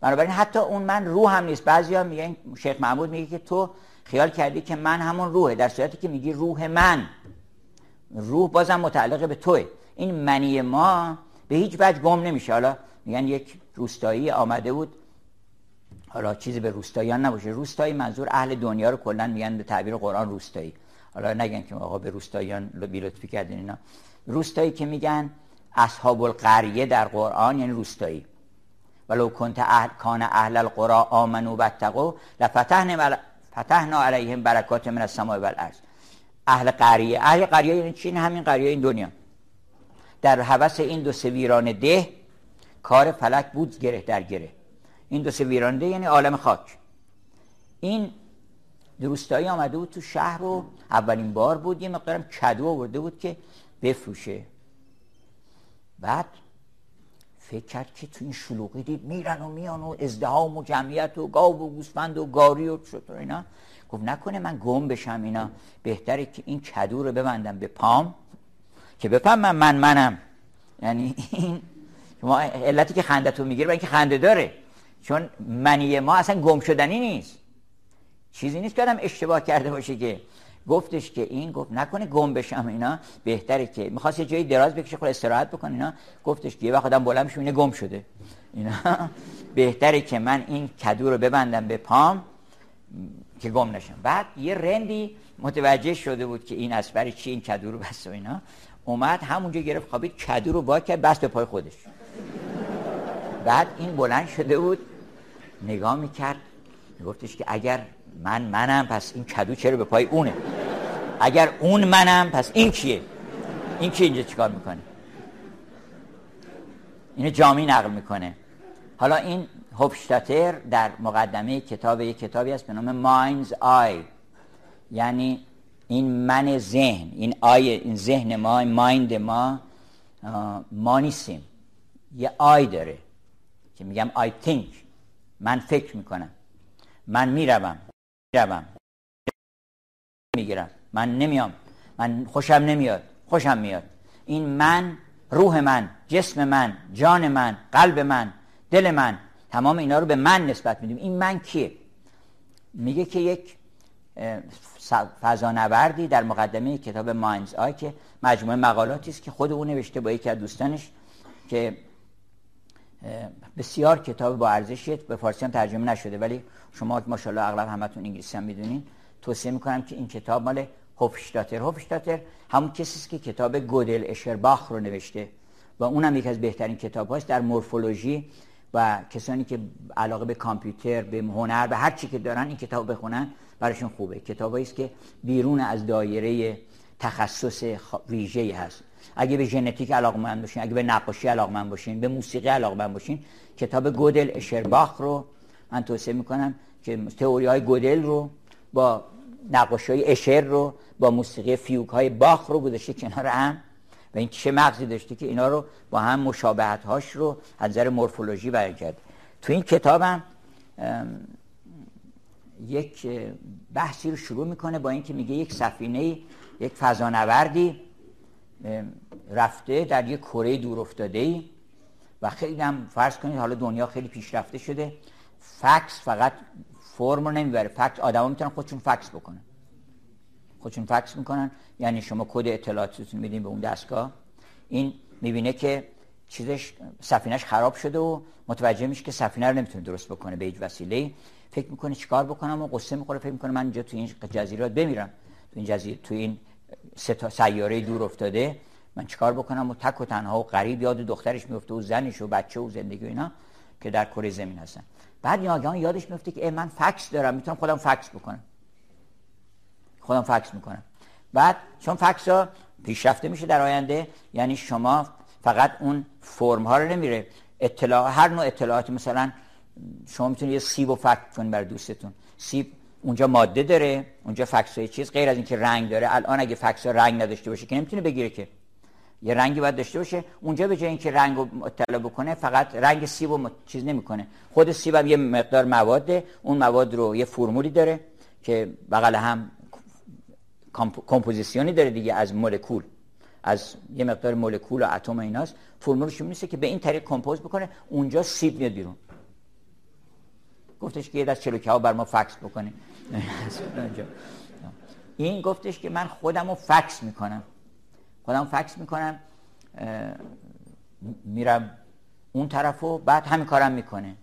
A: بنابراین حتی اون من روح هم نیست. بعضی ها میگن شیخ محمود میگه که تو خیال کردی که من همون روحه در صورتی که میگی روح من. روح بازم متعلق به توه. این منی ما به هیچ وجه گم نمیشه. حالا میگن یک روستایی آمده بود. حالا چیزی به روستاییان نباشه. روستایی منظور اهل دنیا رو کلا میگن به تعبیر قرآن روستایی. حالا نگن که آقا به روستاییان بی لطفی کردین اینا. روستایی که میگن اصحاب القریه در قرآن یعنی روستایی. ولو کنت اهل کان اهل القرى آمنو و اتقوا لفتحنا فتحنا علیهم برکات من السماء والارض. اهل قریه اهل قریه یعنی چی همین قریه این دنیا. در حوس این دو سویران ده کار فلک بود گره در گره. این دو سه ویرانده یعنی عالم خاک. این دروستایی آمده بود تو شهر رو اولین بار بود یه مقدارم کدو آورده بود که بفروشه. بعد فکر کرد که تو این شلوغی دید میرن و میان و ازدهام و جمعیت و گاو و گوسفند و گاری و شطور اینا. گفت نکنه من گم بشم اینا. بهتره که این کدو رو ببندم به پام که بفهمم من منم. یعنی این ما علتی که خندتو می‌گیره برای اینکه خنده داره. چون منی ما اصلا گم شدنی نیست. چیزی نیست که آدم اشتباه کرده باشه که گفتش که این گفت نکنه گم بشم اینا بهتره که می‌خواست یه جایی دراز بکشه خود استراحت بکنه اینا. گفتش که یه وقت آدم بلند میشه گم شده. اینا. بهتره که من این کدو رو ببندم به پام که گم نشم. بعد یه رندی متوجه شده بود که این اسبر چی این کدو رو بست و اینا. اومد همونجا گرفت خوابید کدو رو با کرد بست به پای خودش. بعد این بلند شده بود نگاه می‌کرد گفتش که اگر من منم پس این کدو چرا به پای اونه؟ اگر اون منم پس این کیه؟ این کی اینجا چیکار می‌کنه؟ اینو جامی نقل می‌کنه. حالا این هوفشتاتر در مقدمه کتاب یک کتابی هست به نام Mind's I یعنی این من ذهن این I این ذهن ما این mind ما ما نیستیم. یه I داره که میگم I think من فکر می‌کنم. من می‌روم. می‌روم می‌گیرم. من نمیام. من خوشم نمیاد. خوشم میاد. این من روح من جسم من جان من قلب من دل من تمام اینا رو به من نسبت میدیم. این من کیه؟ میگه که یک فضانوردی در مقدمه کتاب ماینز آی که مجموعه مقالاتی است که خود او نوشته با یکی از دوستانش که بسیار کتاب با ارزشی به فارسی هم ترجمه نشده ولی شما ماشاءالله اغلب همتون انگلیسی هم می‌دونین. توصیه می‌کنم که این کتاب مال هوفشتاتر. هوفشتاتر همون کسی است که کتاب گودل اشرباخ رو نوشته و اونم یکی از بهترین کتاب هاست در مورفولوژی و کسانی که علاقه به کامپیوتر به هنر به هر چی که دارن این کتاب بخونن براشون خوبه. کتابایی است که بیرون از دایره تخصص ویژه‌ای هست. اگه به ژنتیک علاقمند باشین اگه به نقاشی علاقمند باشین به موسیقی علاقمند باشین کتاب گودل اشرباخ رو من توصیه می‌کنم که تئوری های گودل رو با نقاشی های اشر رو با موسیقی فیوک های باخ رو گذاشته کنار هم و این چه مغزی داشته که اینا رو با هم مشابهت هاش رو از نظر مورفولوژی بیان کرد. تو این کتابم یک بحثی رو شروع می‌کنه با اینکه میگه یک سفینه یک فضانوردی رفته در یک کره دور افتاده ای و خیلی هم فرض کنید حالا دنیا خیلی پیشرفته شده. فکس فقط فرم رو نمی‌بره. فکس آدما می‌تونن خودشون فکس بکنن. خودشون فکس می‌کنن. یعنی شما کد اطلاعاتتون میدین به اون دستگاه. این می‌بینه که چیزش سفینش خراب شده و متوجه میشه که سفینه رو نمی‌تونه درست بکنه به هیچ وسیله فکر می‌کنه چیکار بکنم و قصه می‌خوره. فکر می‌کنه من اینجا تو این جزیرات بمیرم. تو این جزیره تو این سیاره دور افتاده. من چیکار بکنم؟ و تک و تنها و غریب یاد دخترش میفته و زنش و بچه و زندگی و اینا که در کره زمین هستن. بعد ناگهان یادش میفته که من فکس دارم می‌تونم خودم فکس بکنم. خودم فکس می‌کنم. بعد چون فکس ها پیشرفته میشه در آینده یعنی شما فقط اون فرم ها رو نمیره. اطلاع هر نوع اطلاعاتی مثلا شما می‌تونید یه سیب و فکس کنید برای دوستتون. سیب اونجا ماده داره اونجا فکس های چیز غیر از اینکه رنگ داره. الان اگه فکس ها رنگ نداشته باشه که نمی‌تونه بگیره که. یه رنگی باید داشته باشه. اونجا به جای اینکه رنگ رو اطلاع بکنه فقط رنگ سیب رو چیز نمی‌کنه. خود سیب هم یه مقدار مواده اون مواد رو یه فرمولی داره که بغل هم کمپوزیسیونی داره دیگه از مولکول. از یه مقدار مولکول و اتم و ایناست. فرمولش میشه که به این طریق compose بکنه. اونجا سیب میاد بیرون. گفتش که یه دست چلوکباب برا ما فکس بکنه. این گفتش که من خودم رو فکس می‌کنم. خودم فکس می‌کنم میرم اون طرف و بعد همین کارم می‌کنه.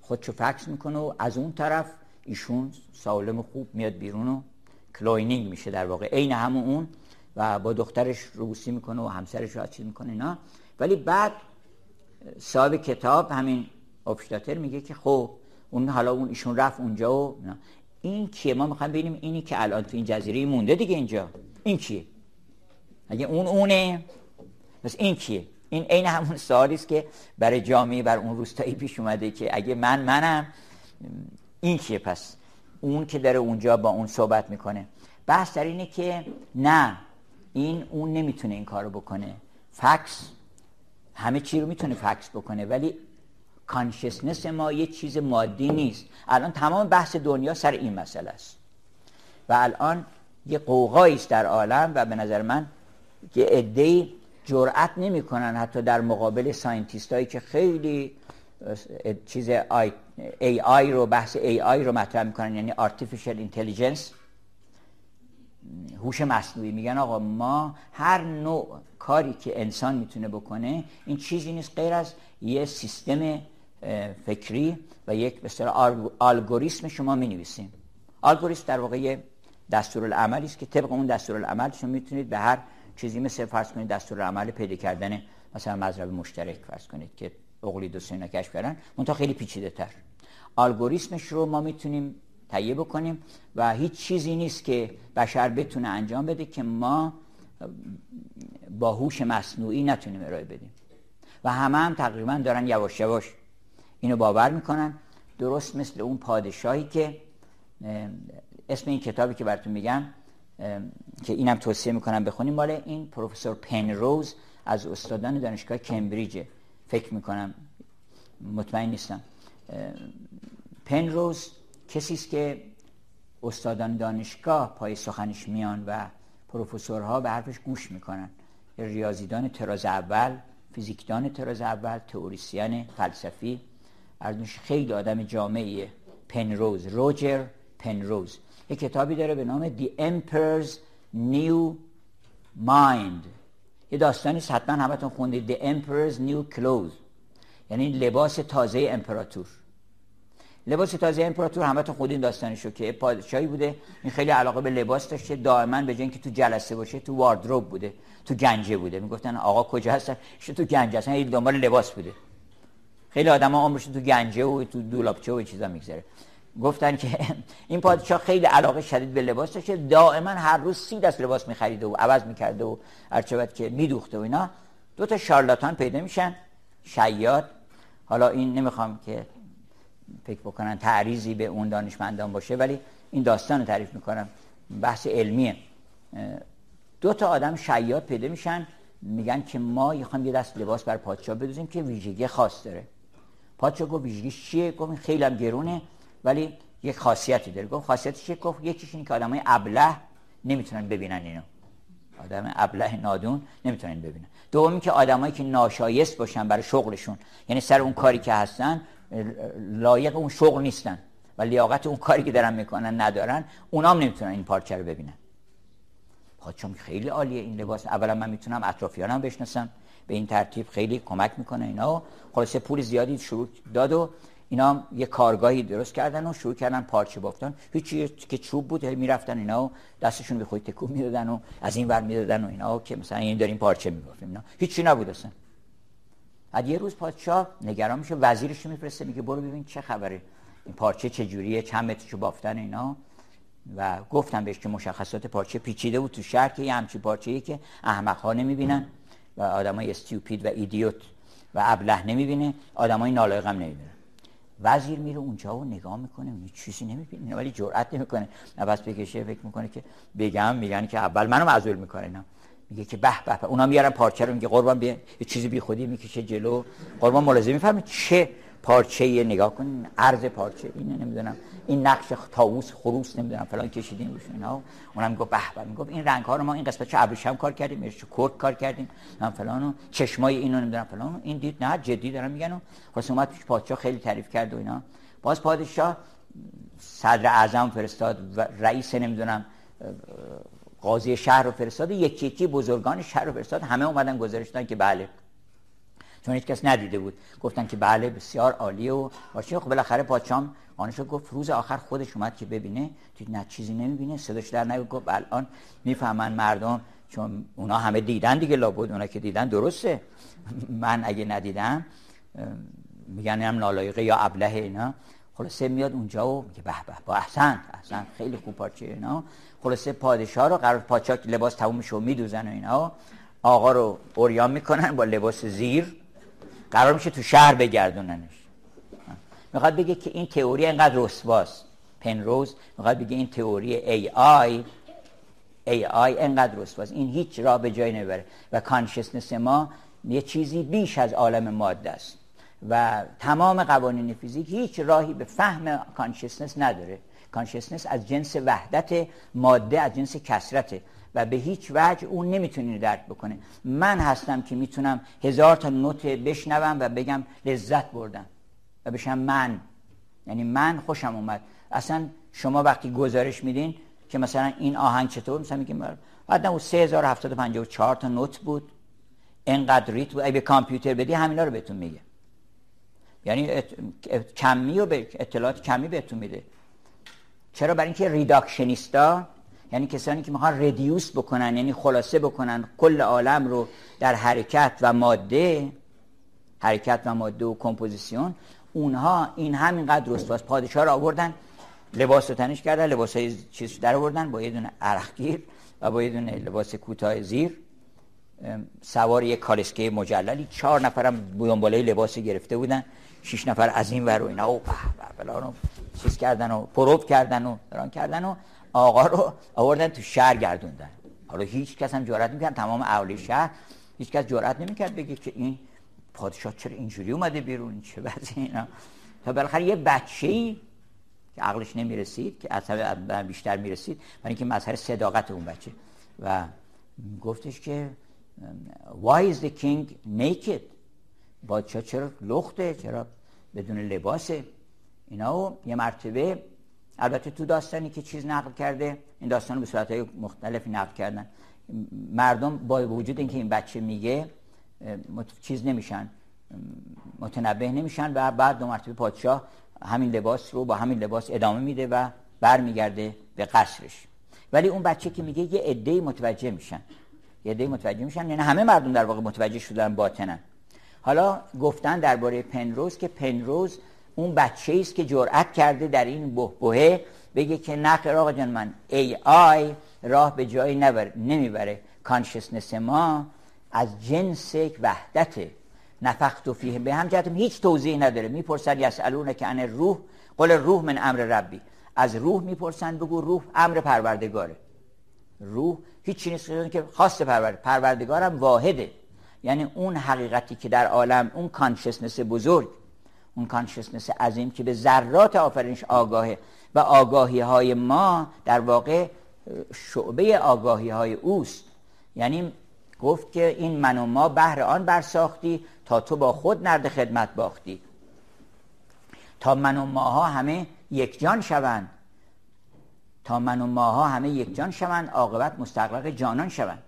A: خودشو فکس می‌کنه و از اون طرف ایشون سالم خوب میاد بیرون و cloning میشه در واقع. عین همون اون و با دخترش عروسی می‌کنه و همسرش رو چیز می‌کنه اینا. ولی بعد صاحب کتاب همین آبشتاتر میگه که خب اون حالا اون ایشون رفت اونجا و این کیه؟ ما می‌خوایم ببینیم اینی که الان تو این جزیره مونده دیگه اینجا. این کیه؟ اگه اون اونه؟ پس این کیه این عین همون سوالی است که برای جامعه بر اون روستایی پیش اومده که اگه من منم این چیه پس؟ اون که داره اونجا با اون صحبت می‌کنه. بحث در اینه که نه این اون نمی‌تونه این کارو بکنه. physics همه چی رو می‌تونه fix بکنه ولی consciousness ما یه چیز مادی نیست. الان تمام بحث دنیا سر این مسئله است. و الان یه غوغایی در عالم و به نظر من که عده‌ای جرأت نمی‌کنن حتی در مقابل scientist هایی که خیلی چیز AI, AI رو بحث AI رو مطرح می‌کنن یعنی artificial intelligence. هوش مصنوعی. میگن آقا ما هر نوع کاری که انسان می‌تونه بکنه این چیزی نیست غیر از یه سیستم فکری و یک به الگوریتم شما می الگوریتم در واقع دستورالعملی است که طبق اون دستورالعمل شما می‌تونید به هر چیزی مثل فرض کنید دستورالعمل پیدا کردن مثلا مذهب مشترک فرض کنید که اقلید و سینا کشف کردن منتها خیلی پیچیده تر. الگوریتمش رو ما می‌تونیم تهیه بکنیم و هیچ چیزی نیست که بشر بتونه انجام بده که ما با هوش مصنوعی نتونیم ارائه بدیم. و همه هم تقریبا دارن یواش یواش اینو باور می‌کنن. درست مثل اون پادشاهی که اسم این کتابی که براتون میگم که اینم توصیه می‌کنم بخونیم. مال این پروفسور پنروز از استادان دانشگاه کمبریج. فکر می‌کنم مطمئن نیستم. پنروز کسی است که استادان دانشگاه پای سخنش میان و پروفسورها به حرفش گوش می‌کنن. ریاضیدان تراز اول فیزیکدان تراز اول تئوریسین فلسفی. ارزش خیلی آدم جامعیه. پنروز روجر پنروز. یه کتابی داره به نام The Emperor's New Mind. یه داستانی حتما همتون خوندید. The Emperor's New Clothes. یعنی لباس تازه امپراتور. لباس تازه امپراتور همتون خودین داستانشو که پادشاهی بوده. این خیلی علاقه به لباس داشته. دائما به جای که تو جلسه باشه تو واردروب بوده تو گنجه بوده. می‌گفتن آقا کجا هستن؟ تو گنجه هستن. دنبال لباس بوده. خیلی آدما عمرش تو گنجه و تو دولابچه و چیزا میگذره. گفتن که این پادشاه خیلی علاقه شدید به لباس داشته دائما هر روز سی دست لباس میخریده و عوض می‌کرده و هرچه که میدوخته و اینا. دو تا شارلاتان پیدا میشن. شیاد. حالا این نمی‌خوام که فکر بکنن تعریضی به اون دانشمندان باشه ولی این داستان رو تعریف می‌کنم. بحث علمیه. دو تا آدم شیاد پیدا میشن. میگن که ما یخوام یه دست لباس بر پادشاه بدوزیم که ویژگی خاص داره. پادشاه گفت ویژگیش چیه؟ گفت خیلی هم گرونه. ولی یک خاصیتی داره. گفت خاصیتش چیه؟ گفت یکیش اینه که آدمای ابله نمی‌تونن ببینن اینو. آدم ابله نادون نمی‌تونن ببینن. دومی که آدمایی که ناشایست باشن برای شغلشون. یعنی سر اون کاری که هستن لایق اون شغل نیستن. و لیاقت اون کاری که دارن می‌کنن ندارن اونام نمی‌تونن این پارچه رو ببینن. پادشاه خیلی عالیه این لباس. اولا من می‌تونم اطرافیانم بشناسم. به این ترتیب خیلی کمک می‌کنه اینا. خلاصه پول زیادی شروع داد و اینا یه کارگاهی درست کردن و شروع کردن پارچه بافتن. هیچی که چوب بود می‌رفتن اینا و دستشون به خود تکون می‌دادن و از این ور می‌دادن و اینا که مثلا این داریم پارچه میبافتیم اینا هیچی نبود اصلا. بعد یه روز پادشاه نگران میشه وزیرش میفرسته میگه برو ببین چه خبره. این پارچه چه جوریه چند مترشو بافتن اینا. و گفتم بهش که مشخصات پارچه پیچیده بود تو شهر که یه پارچه ای که احمق ها نمی‌بینن و آدمای استیوپید و ایدیوت و ابله نمی‌بینه آدمای نالایق هم نمی‌بینه وزیر میره اونجا و نگاه می‌کنه اون چیزی نمی‌بینه ولی جرئت نمی‌کنه. نفس بکشه فکر می‌کنه که بگم میگن که اول منو معذور می‌کنه اینا میگه که به به اونا میارن پارچه رو میگه قربان بیا. یه چیزی بی خودی می‌کشه جلو. قربان ملاحظه می‌فهمه چه پارچه نگاه کن عرض پارچه اینه نمی‌دونم. این نقش تاووس خروس نمی‌دونم فلان کشیدیم روش اینا. اونم میگه به به میگه این رنگ ها رو ما این قسمت چه ابریشم کار کردیم چه کرد کار کردیم من فلانو چشمای اینو نمی‌دونم فلان این دید نه جدی دارم میگن و خلاص اومد پیش پادشاه خیلی تعریف کرد و اینا. باز پادشاه صدر اعظم فرستاد و رئیس نمی‌دونم قاضی شهر رو فرستاد یکی یکی بزرگان شهر رو فرستاد. همه اومدن گزارش دادن که بله چون هیچ کس ندیده بود. گفتن که بله بسیار عالی و باشه. خب بالاخره پادشام آنشو گفت. روز آخر خودش اومد که ببینه. دید نه چیزی نمی‌بینه. صداش در نیاد گفت الان می‌فهمن مردم چون اونا همه دیدن دیگه لابد. اونا که دیدن درسته. من اگه ندیدم میگن هم نالایقه یا ابله اینا. خلاصه میاد اونجا و میگه به به با احسن احسن خیلی خوب پارچه اینا. خلاصه پادشاه رو قرار پاچاک لباس تموم شو میدوزن و اینا. آقا رو اوریان می‌کنن با لباس زیر. قرار میشه تو شهر بگردوننش. می‌خواد بگه که این تئوری انقدر رسواست. پنروز می‌خواد بگه این تئوری ای آی ای آی انقدر رسواست. این هیچ راه به جای نمی‌بره. و consciousness ما یه چیزی بیش از عالم ماده است. و تمام قوانین فیزیک هیچ راهی به فهم consciousness نداره. consciousness از جنس وحدت ماده از جنس کثرته و به هیچ وجه اون نمی‌تونه درک بکنه. من هستم که می‌تونم هزار تا نوت بشنوم و بگم لذت بردم و بشم من. یعنی من خوشم اومد. اصلا شما وقتی گزارش میدین که مثلا این آهنگ چطور؟ مثلا میگیم بعد اون 3754 تا نوت بود. اینقدر ریت بود. اگه به کامپیوتر بدی همینا رو بهتون میگه. یعنی کمی و اطلاعات کمی بهتون میده. چرا؟ برای اینکه ریداکشنیستا یعنی کسانی که می‌خوان ردیوس بکنن یعنی خلاصه بکنن کل عالم رو در حرکت و ماده حرکت و ماده و کمپوزیسیون اونها این همینقدر رسواست پادشاه رو آوردن لباس رو تنش کردن لباس های چیز در آوردن با یه دونه عرقگیر و با یه دونه لباس کوتاه زیر سوار یک کالسکه مجللی چهار نفرم دنباله لباس گرفته بودن شش نفر از این ور و اینا و چیز کردن و پروب کردن و دران کردن و آقا رو آوردن تو شهر گردوندن. حالا هیچ کس هم جرئت نمی‌کرد. تمام اهالی شهر هیچ کس جرئت نمی‌کرد بگه که این پادشاه چرا اینجوری اومده بیرون چه وضعی اینا. تا بالاخره یه بچه‌ای که عقلش نمی‌رسید که اصلا بیشتر می‌رسید برای اینکه مظهر صداقت اون بچه. و گفتش که why is the king naked? پادشاه چرا لخته؟ چرا بدون لباسه؟ اینا و یه مرتبه البته تو داستانی که چیز نقل کرده این داستان به صورت های مختلفی نقل کردن. مردم با وجود اینکه این بچه میگه چیز نمیشن متنبه نمیشن و بعد دو مرتبه پادشاه همین لباس رو با همین لباس ادامه میده و برمیگرده به قصرش. ولی اون بچه که میگه یه عده متوجه میشن. یه عده متوجه میشن یعنی همه مردم در واقع متوجه شدن باطنن. حالا گفتن درباره پنروز که پنروز اون بچه است که جرأت کرده در این بهبهه بگه که نخیر آقا جان من ای آی راه به جایی نمی‌بره. consciousness ما از جنس وحدت نفخت فیه. به هم جهتم هیچ توضیح نداره. می‌پرسن یسئلونک عن الروح؟ قل الروح من امر ربی. از روح می‌پرسن بگو روح امر پروردگاره. روح هیچ نیست که خاص پرورد پروردگارم واحده. یعنی اون حقیقتی که در عالم اون consciousness بزرگ اون consciousness عظیم که به ذرات آفرینش آگاهه. و آگاهی های ما در واقع شعبه آگاهی های اوست. یعنی گفت که این من و ما بهر آن برساختی تا تو با خود نرد خدمت باختی. تا من و ماها همه یک جان شوند. تا من و ماها همه یک جان شوند عاقبت مستقرق جانان شوند.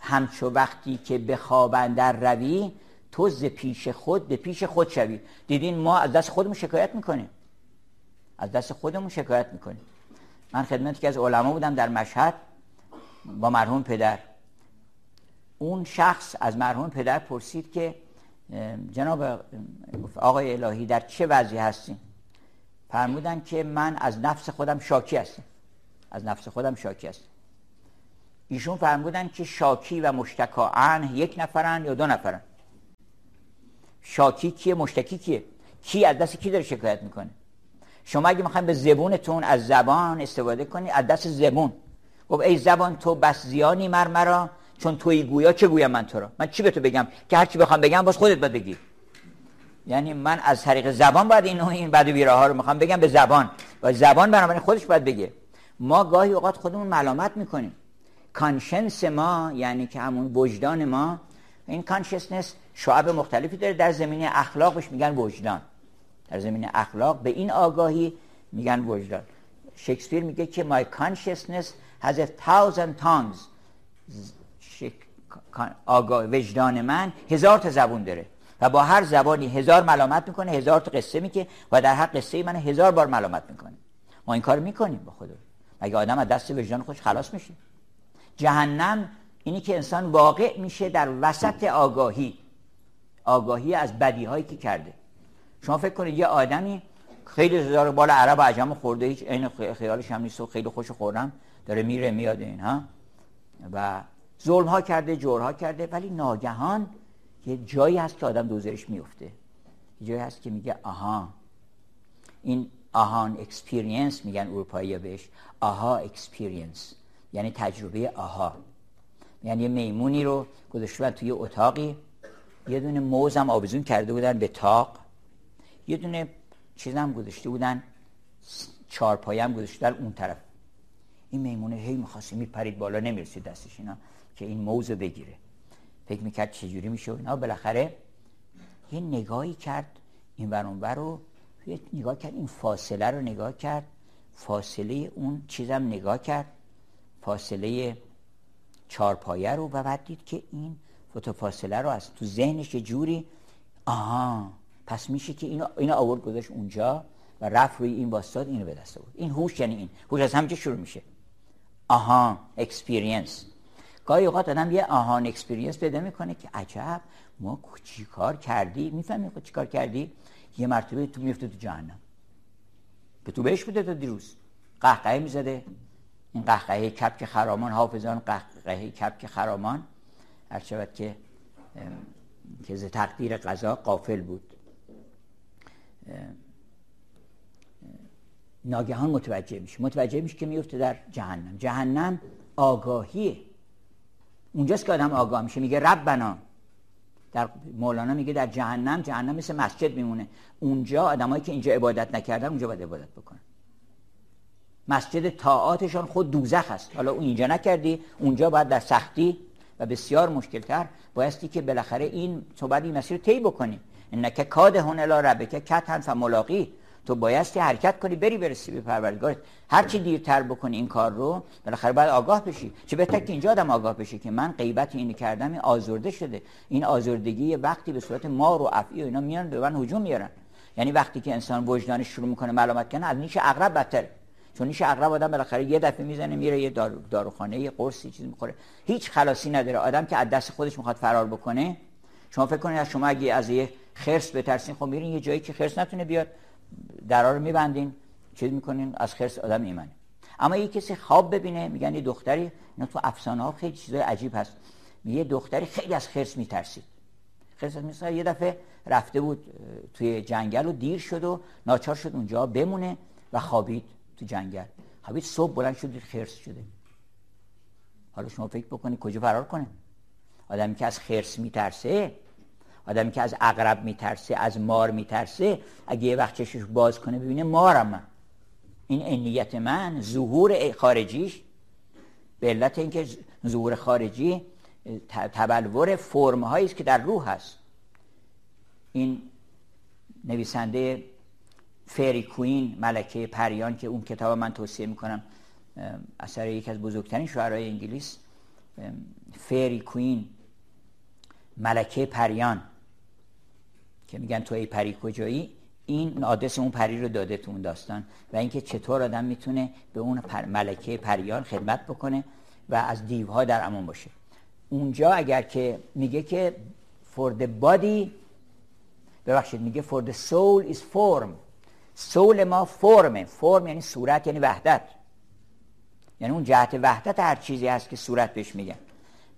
A: همچو وقتی که به خواب اندر روی تو ز پیش خود به پیش خود شوی دیدین ما از دست خودمون شکایت می‌کنیم. از دست خودمون شکایت می‌کنیم. من خدمتی که از علما بودم در مشهد با مرحوم پدر. اون شخص از مرحوم پدر پرسید که جناب آقای الهی در چه وضعی هستیم فرمودن که من از نفس خودم شاکی هستم. از نفس خودم شاکی هستم. ایشون فرمودن که شاکی و مشتکا یک نفرن یا دو نفرن. شاکی کیه مشتکی کیه؟ کی از دست کی داره شکایت می‌کنه؟ شما اگه می‌خواین به زبونتون از زبان استفاده کنی از دست زبون. گفت ای زبان تو بس زیانی مر مرا چون توی گویا چه گویم من تو را؟ من چی به تو بگم؟ که هر چی بخوام بگم باز خودت باید بگی. یعنی من از طریق زبان باید اینو این بعد ویراها رو می‌خوام بگم به زبان. و زبان بنابراین خودش باید بگه. ما گاهی اوقات خودمون ملامت می‌کنیم. کانشنس ما یعنی که همون وجدان ما این کانشنس شعب مختلفی داره در زمینه اخلاق بهش میگن وجدان. در زمینه اخلاق به این آگاهی میگن وجدان. شکسپیر میگه که my consciousness has a thousand tongues. آگاه وجدان من هزار تا زبون داره. و با هر زبانی هزار ملامت می‌کنه هزار تا قصه میگه و در هر قصه من هزار بار ملامت می‌کنه. ما این کار می‌کنیم با خدا. مگه آدم از دست وجدان خودش خلاص میشه؟ جهنم اینی که انسان واقع میشه در وسط آگاهی. آگاهی از بدی هایی که کرده. شما فکر کنید یه آدمی خیلی هزار مال عرب و عجم خورده هیچ عین خیالش هم نیست و خیلی خوش خوردم داره میره میاد این ها؟ و ظلم ها کرده جورها کرده ولی ناگهان یه جایی هست که آدم دوزاریش میفته. یه جایی هست که میگه آها. این aha experience میگن اروپایی بهش. aha experience یعنی تجربه آها. یعنی یه میمونی رو گذاشته توی اتاقی یه دونه موز هم آویزون کرده بودن به طاق. یه دونه چیز هم گذاشته بودن چارپایه هم گذاشته اون طرف. این میمونه هی می‌خواسته میپرید بالا نمی‌رسید دستش اینا که این موز بگیره. فکر می‌کرد چجوری میشه اینا. بالاخره یه نگاهی کرد این ور رو یه نگاه کرد این فاصله رو نگاه کرد. فاصله اون چیزم نگاه کرد. فاصله چارپایه رو و بعد دید که این فوتو فاصله رو از تو ذهنش یه جوری آها پس میشه که اینو اینو آورد گذاشت اونجا و رفت روی این وایستاد اینو به دست بود این هوش یعنی این. هوش از همینجا شروع میشه. aha experience گاهی اوقات آدم یه aha experience پیدا می‌کنه که عجب ما چی کار کردی؟ می‌فهمی چی کار کردی؟ یه مرتبه تو میفته تو جهنم. به تو بهش بوده تا دیروز. قهقهه می‌زده. این قهقهه کپک خرامان حافظان قهقهه کپک خرامان. هر شود که که ز تقدیر قضا قافل بود. ناگهان متوجه میشه. متوجه میشه که میفته در جهنم. جهنم آگاهیه اونجاست که آدم آگاه میشه. میگه ربنا. در مولانا میگه در جهنم جهنم مثل مسجد میمونه. اونجا آدمایی که اینجا عبادت نکردن اونجا باید عبادت بکنن. مسجد طاعاتشان خود دوزخ است. حالا اون اینجا نکردی اونجا باید در سختی و بسیار مشکلتر بایستی که بالاخره این تو این مسیر رو طی بکنی. انک کاد هون الا ربک کتن فملاقی. تو بایستی حرکت کنی بری برسی به پروردگارت. هر چی دیرتر بکنی این کار رو بالاخره باید آگاه بشی. چه بهتر که اینجا آدم آگاه بشی که من غیبت اینو کردم این آزرده شده. این آزردگی وقتی به صورت مار و افعی و اینا میان به من هجوم میارن. یعنی وقتی که انسان وجدانش شروع می‌کنه ملامت کنه از نیش اغرب بدتره. چون نیش اغرب آدم بالاخره یه دفعه می‌زنه میره یه دارو داروخانه یه قرصی چیزی می‌خوره. هیچ خلاصی نداره. آدم که از دست خودش می‌خواد فرار بکنه شما فکر کنید از شما اگه از یه خرس بترسین خب میرین یه جایی که خرس نتونه بیاد درا رو میبندین چیز می‌کنین از خرس آدم ایمنه اما یه کسی خواب ببینه میگن یه دختری اینا تو افسانه ها خیلی چیزای عجیب هست. یه دختری خیلی از خرس میترسید. خرس مثلا یه دفعه رفته بود توی جنگل و دیر شد و ناچار شد اونجا بمونه و خوابید. تو جنگل. خوابید صبح بلند شد خرس شده حالا شما فکر بکنید کجا فرار کنه؟ آدمی که از خرس میترسه آدمی که از اقرب میترسه از مار میترسه اگه یه وقت چشش باز کنه ببینه مارم. این انیت من ظهور خارجیش. به علت اینکه ظهور خارجی تبلور فرم است که در روح هست. این نویسنده فری کوین ملکه پریان که اون کتاب من توصیه می‌کنم اثر یکی از بزرگترین شعرهای انگلیس. فری کوین ملکه پریان که میگن تو ای پری کجایی؟ این آدرس اون پری رو داده تو اون داستان و اینکه چطور آدم می‌تونه به اون پر ملکه پریان خدمت بکنه و از دیوها در امان باشه. اونجا اگر که میگه که for the body ببخشید میگه for the soul is form. سول ما فرمه. فرم یعنی صورت یعنی وحدت. یعنی اون جهت وحدت هر چیزی هست که صورت بهش میگن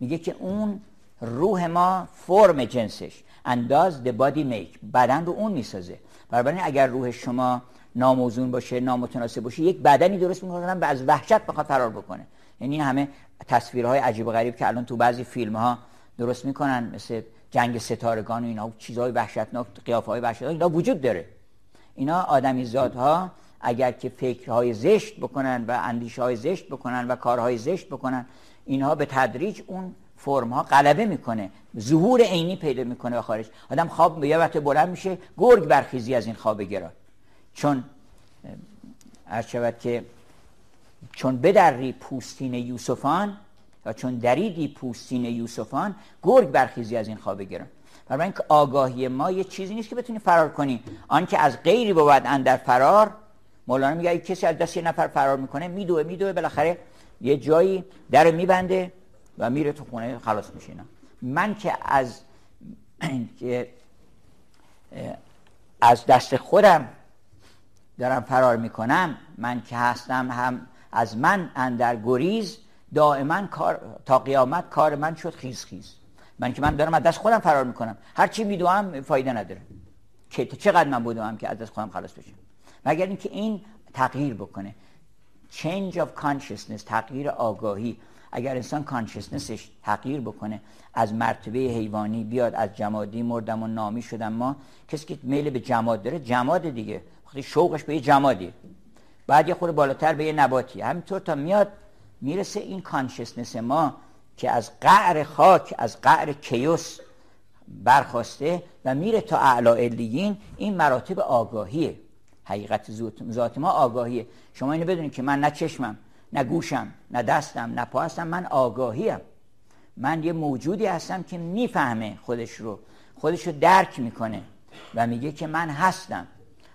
A: میگه که اون روح ما فرم جنسش. انداز the body make. بدن رو اون می‌سازه. بنابراین اگر روح شما ناموزون باشه نامتناسب باشه یک بدنی درست می‌کنن به از وحشت بخواد فرار بکنه. یعنی این همه تصویرهای عجیب و غریب که الان تو بعضی فیلم ها درست می‌کنن مثل جنگ ستارگان و اینا چیزهای وحشتناک قیافه های وحشتناک اینا وجود داره. اینا آدمی زادها اگر که فکرهای زشت بکنن و اندیشه های زشت بکنن و کارهای زشت بکنن اینها به تدریج اون فرم ها غلبه می‌کنه. ظهور عینی پیدا می‌کنه به خارج. آدم خواب یه وقت بلند میشه گرگ برخیزی از این خواب گرا. چون عرض شود که چون بدری پوستین یوسفان یا چون دریدی پوستین یوسفان گرگ برخیزی از این خواب گران برای اینکه آگاهی ما یه چیزی نیست که بتونی فرار کنی. آنکه از غیری بود اندر فرار مولانا میگه کسی از دست یه نفر فرار می‌کنه میدوه میدوه بالاخره یه جایی در میبنده و میره تو خونه خلاص میشه من که از که از دست خودم دارم فرار می‌کنم من که هستم هم از من اندر گریز دائما کار تا قیامت کار من شد خیز خیز من که من دارم از دست خودم فرار می‌کنم. هر چی میدوام فایده نداره. که چقدر من بودم که از دست خودم خلاص بشم مگر اینکه این تغییر بکنه. Change of consciousness تغییر آگاهی. اگر انسان کانشسنسش تغییر بکنه از مرتبه حیوانی بیاد از جمادی مردم و نامی شدم ما کسی که میل به جماد داره جماد دیگه. وقتی شوقش به یه جمادی. بعد یه خورده بالاتر به یه نباتی. همینطور تا میاد می‌رسه این کانشسنس ما که از قعر خاک از قعر کیوس برخواسته و میره تا علیین این مراتب آگاهیه. حقیقت ذات ما آگاهیه. شما اینو بدونید که من نه چشمم نه گوشم نه دستم نه پا هستم من آگاهیم. من یه موجودی هستم که می‌فهمه خودش رو. خودش رو درک می‌کنه و میگه که من هستم.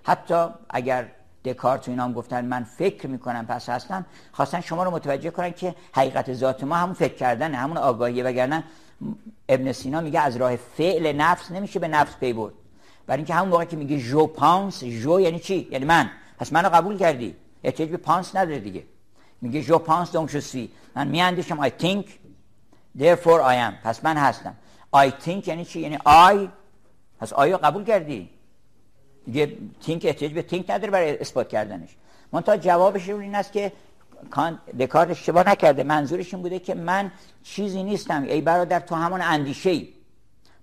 A: حتی اگر دکارت و اینا هم گفتن من فکر می‌کنم پس هستم خواستن شما رو متوجه کنن که حقیقت ذات ما همون فکر کردن همون آگاهیه. وگرنه ابن سینا میگه از راه فعل نفس نمیشه به نفس پی برد. برای اینکه همون موقع که میگه je pense, je یعنی چی؟ یعنی من. پس منو قبول کردی. احتیاج به pense نداره دیگه. میگه je pense donc je من میاندیشم I think therefore I am. پس من هستم. I think یعنی چی؟ یعنی I. پس آیا قبول کردی؟ دیگه تینک احتیاج به تینک نداره برای اثبات کردنش. من تا جوابش این است که دکارت اشتباه نکرده. منظورش این بوده که من چیزی نیستم. ای برادر تو همون اندیشه ای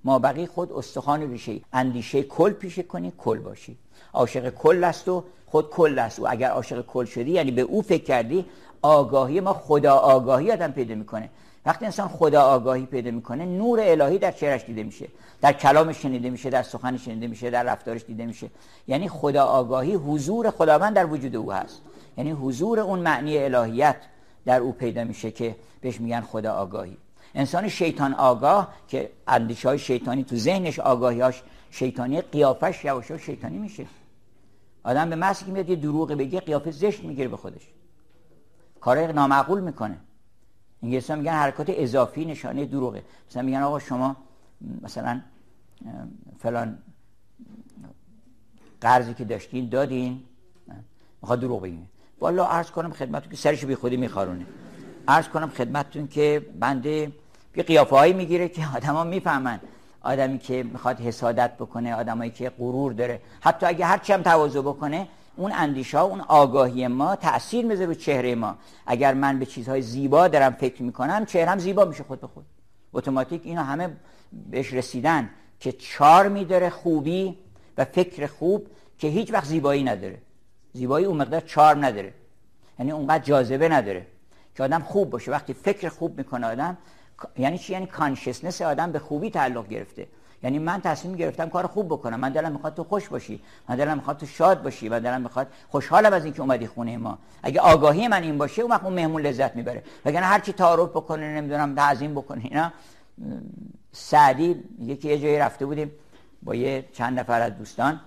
A: ما بقی خود استخوان ریشه اندیشه کل پیشه کنی کل باشی. عاشق کل است و خود کل است. و اگر عاشق کل شدی یعنی به او فکر کردی آگاهی ما خدا آگاهی آدم پیدا می‌کنه. وقتی انسان خدا آگاهی پیدا می‌کنه نور الهی در چهرش دیده میشه در کلامش شنیده میشه در سخنش شنیده میشه در رفتارش دیده میشه. یعنی خدا آگاهی حضور خداوند در وجود او هست. یعنی حضور اون معنی الهیت در او پیدا میشه که بهش میگن خدا آگاهی. انسان شیطان آگاه که اندیشه های شیطانی تو ذهنش آگاهیاش شیطانی قیافش یواش شیطانی میشه. آدم به محضی که میاد یه دروغ بگه قیافه زشت می‌گیره به خودش. کارهای نامعقول می‌کنه. انگلیسی میگن حرکات اضافی نشانه دروغه. مثلا میگن آقا شما مثلا فلان قرضی که داشتین دادین. می‌خواد دروغ بگیم والا عرض کنم خدمتتون که سرش بی خودی میخارونه. عرض کنم خدمتتون که بنده یه قیافه هایی می‌گیره که آدما می‌فهمن. آدمی که می‌خواد حسادت بکنه آدمایی که غرور داره. حتی اگه هرچی هم تواضع بکنه اون اندیشه ها اون آگاهی ما تاثیر می‌ذاره رو چهره ما. اگر من به چیزهای زیبا دارم فکر می‌کنم چهرم زیبا میشه خود به خود. اتوماتیک اینا همه بهش رسیدن که چار میداره خوبی و فکر خوب که هیچ وقت زیبایی نداره. زیبایی اون مقدار چار نداره. یعنی اونقدر جاذبه نداره که آدم خوب باشه. وقتی فکر خوب می‌کنه آدم یعنی چی؟ یعنی کانشسنس آدم به خوبی تعلق گرفته. یعنی من تصمیم گرفتم کار خوب بکنم. من دلم می‌خواد تو خوش باشی. من دلم می‌خواد تو شاد باشی. من دلم می‌خواد خوشحالم از اینکه اومدی خونه ما. اگه آگاهی من این باشه اون وقت اون مهمون لذت می‌بره. وگرنه هر چی تعارف بکنه نمی‌دونم تعظیم بکنه اینا. سعدی یکی یه جایی رفته بودیم با یه چند نفر از دوستان.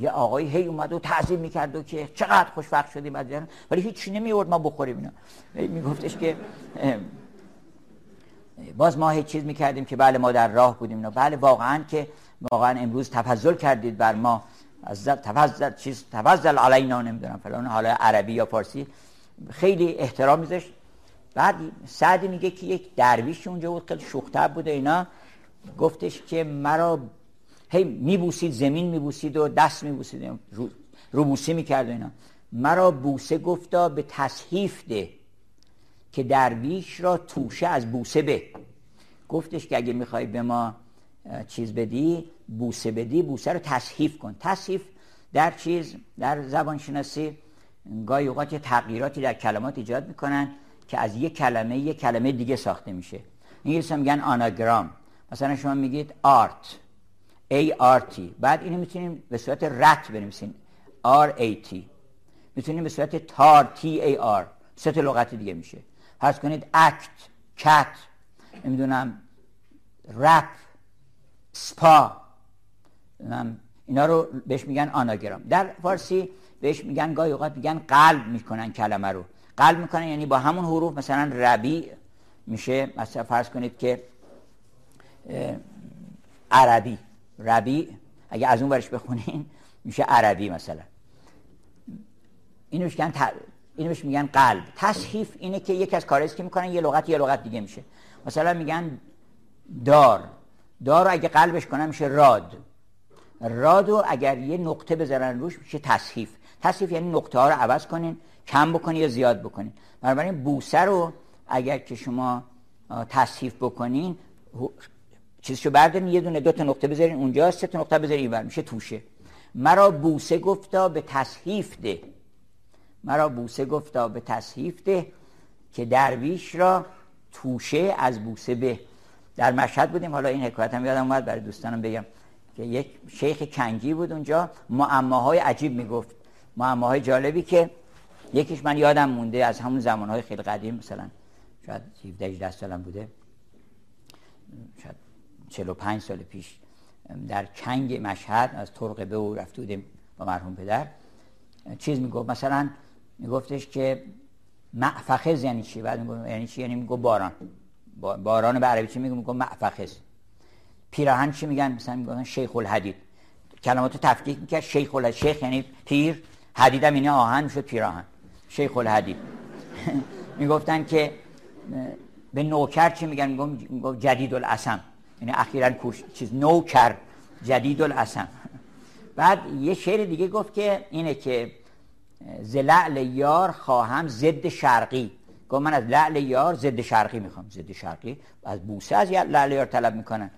A: یه آقایی هی اومد و تعظیم می‌کرد و که چقدر خوشبخت شدیم از ولی هیچ چی نمیورد ما بخوریم اینا میگفتش که باز ما هیچ چیز می‌کردیم که بله ما در راه بودیم. نه بله واقعا که واقعا امروز تفضل کردید بر ما. از تفضل چیز تفضل علینا نمی‌دونم فلان حالا عربی یا فارسی. خیلی احترام میذاشت. بعد سعدی میگه که یک درویش اونجا بود خیلی شوختر بوده اینا. گفتش که مرا هی میبوسید زمین میبوسید و دست میبوسید. رو, رو بوسه می‌کرد اینا. مرا بوسه گفتا به تصحیف ده. که درویش را توشه از بوسه به. گفتش که اگه می‌خوای به ما چیز بدی بوسه بدی بوسه رو تصحیف کن. تصحیف در چیز؟ در زبان شناسی گاهی اوقات تغییراتی در کلمات ایجاد می‌کنن که از یک کلمه یک کلمه دیگه ساخته میشه. انگلیسی میگن آناگرام. مثلا شما میگید آرت. R T. بعد اینو می‌تونیم به صورت رت بنویسین R A T می‌تونیم به صورت تار T A R سه لغت دیگه میشه. فرض کنید اکت کت نمی‌دونم رپ سپا اینا رو بهش میگن آناگرام. در فارسی بهش میگن گاهی اوقات میگن قلب می‌کنن کلمه رو. قلب می‌کنن یعنی با همون حروف مثلا ربی میشه. مثلا فرض کنید که عربی. ربی اگه از اون برش بخونین میشه عربی مثلا. اینو میگن اینو بهش میگن قلب. تصحیف اینه که یکی از کارهایی که می‌کنن یه لغت یه لغت دیگه میشه. مثلا میگن دار. دار رو اگه قلبش کنن میشه راد. راد رو اگر یه نقطه بذارن روش میشه تصحیف تصحیف یعنی نقطه ها رو عوض کنین کم بکنین یا زیاد بکنین. بنابراین بوسه رو اگر که شما تصحیف بکنین چیزشو بردارین یه دونه دو تا نقطه بذارین اونجا سه تا نقطه بذارین اینور. میشه توشه. مرا بوسه گفتا به تصحیف ده. مرا بوسه گفتا به تصحیف ده که درویش را توشه از بوسه به. در مشهد بودیم حالا این حکایت هم یادم اومد برای دوستانم بگم که یک شیخ کنگی بود اونجا معماهای عجیب می‌گفت. معماهای جالبی که یکیش من یادم مونده از همون زمانهای خیلی قدیم مثلا شاید 17 18 سالم بوده. شاید 45 سال پیش در کنگ مشهد از طرق به او رفته با مرحوم پدر. چیز می‌گفت؟ مثلا میگفتش که معفخز یعنی چی؟ بعد می‌گفت یعنی چی؟ یعنی می‌گفت باران. باران به عربی چی میگه؟ می‌گفت معفخز. پیراهن چی میگن؟ مثلا میگن شیخ الحدید کلمات تفکیک می‌کرد. شیخ الحدید شیخ یعنی پیر. حدیدم اینه آهن می‌شد پیراهن. شیخ الحدید می‌گفتن که به نوکر چی میگن؟ میگم جدید الاسم یعنی اخیرا چیز نوکر. جدید الاسم بعد یه شعر دیگه گفت که اینه که ز لعل یار خواهم ضد شرقی. گفت من از لعل یار ضد شرقی می‌خوام. ضد شرقی. از بوسه از لعل یار طلب می‌کنن.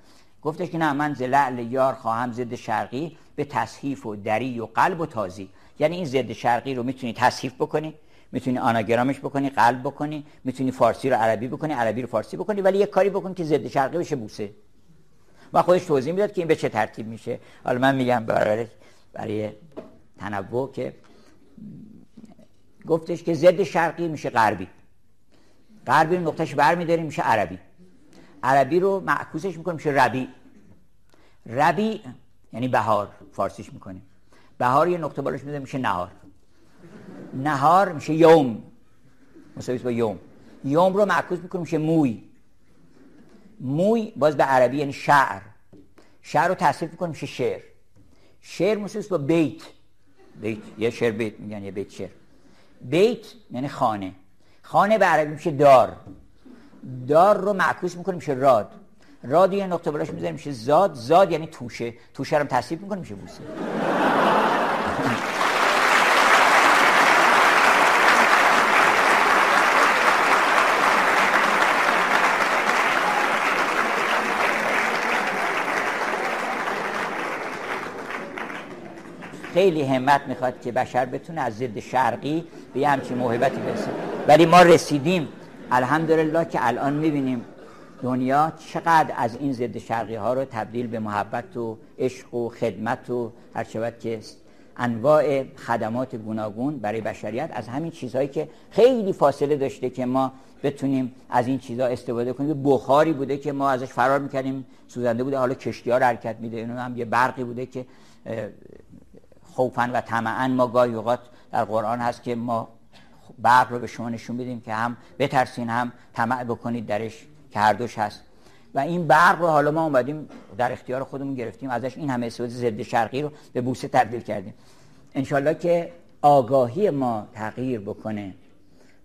A: گفتش که نه من ز لعل یار خواهم ضد شرقی به تصحیف و دری و قلب و تازی. یعنی این ضد شرقی رو می‌تونی تصحیف بکنی می‌تونی آناگرامش بکنی قلب بکنی می‌تونی فارسی رو عربی بکنی عربی رو فارسی بکنی ولی یه کاری بکن که ضد شرقی بشه بوسه. و خودش توضیح می‌داد که این به چه ترتیب میشه. حالا من میگم برای برای تنوع که گفتش که ضد شرقی میشه غربی. غربی رو نقطهش برمیداریم میشه عربی. عربی رو معکوسش می‌کنیم میشه ربی ربی یعنی بهار فارسیش می‌کنیم. بهار یه نقطه بالاش می‌ذاریم میشه نهار. نهار میشه یوم. مساوی با یوم. یوم رو معکوس می‌کنیم میشه موی. موی باز به عربی یعنی شعر. شعر رو تصریف می‌کنیم میشه شعر. شعر مساوی با بیت. بیت یه شعر بیت میگن یه بیت شعر. بیت یعنی خانه. خانه به عربی میشه دار. دار رو معکوس می‌کنیم میشه راد. راد یه نقطه بلاش می‌ذاریم میشه زاد. زاد یعنی توشه. توشه رو تصریف می‌کنیم میشه بوسه. خیلی همت می‌خواد که بشر بتونه از ضد شرقی به همچین موهبتی برسه. ولی ما رسیدیم. الحمدلله که الان می‌بینیم دنیا چقدر از این ضد شرقی ها رو تبدیل به محبت و عشق و خدمت و هر شود که انواع خدمات گوناگون برای بشریت از همین چیزهایی که خیلی فاصله داشته که ما بتونیم از این چیزها استفاده کنیم. بخاری بوده که ما ازش فرار می‌کردیم سوزنده بوده حالا کشتی ها رو حرکت میده. اینو هم یه برقی بوده که خوفن و طمعا ما گاهی اوقات در قرآن هست که ما برق رو به شما نشون بدیم که هم بترسین هم طمع بکنید درش که هر دوش هست. و این برق رو حالا ما اومدیم در اختیار خودمون گرفتیم. ازش این همه استفاده ضد شرقی رو به بوسه تبدیل کردیم. انشالله که آگاهی ما تغییر بکنه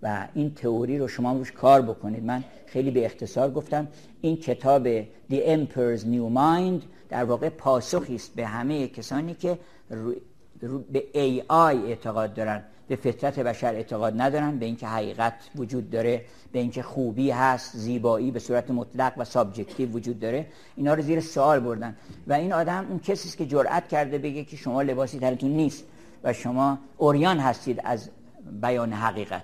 A: و این تئوری رو شما روش کار بکنید. من خیلی به اختصار گفتم. این کتاب The Emperor's New Mind در واقع پاسخی است به همه کسانی که به AI اعتقاد دارن به فطرت بشر اعتقاد ندارن به اینکه حقیقت وجود داره به اینکه خوبی هست زیبایی به صورت مطلق و subjective وجود داره. اینا رو زیر سوال بردن. و این آدم اون کسی است که جرأت کرده بگه که شما لباسی تنتون نیست و شما عریان هستید از بیان حقیقت.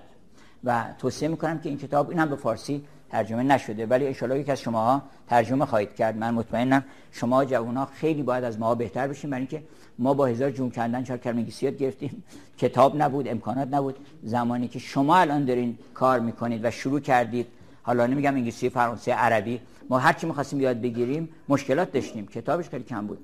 A: و توصیه می‌کنم که این کتاب اینم به فارسی ترجمه نشده ولی ان یکی از شماها ترجمه خواهید کرد. من مطمئنم شما جوونا خیلی باید از ما بهتر بشین برای اینکه ما با هزار جون کندن چهار کلمه گرفتیم. کتاب نبود امکانات نبود. زمانی که شما الان دارین کار می‌کنید و شروع کردید حالا نمیگم انگلیسی فرانسه عربی ما هر چی می‌خواستیم یاد بگیریم مشکلات داشتیم. کتابش خیلی کم بود.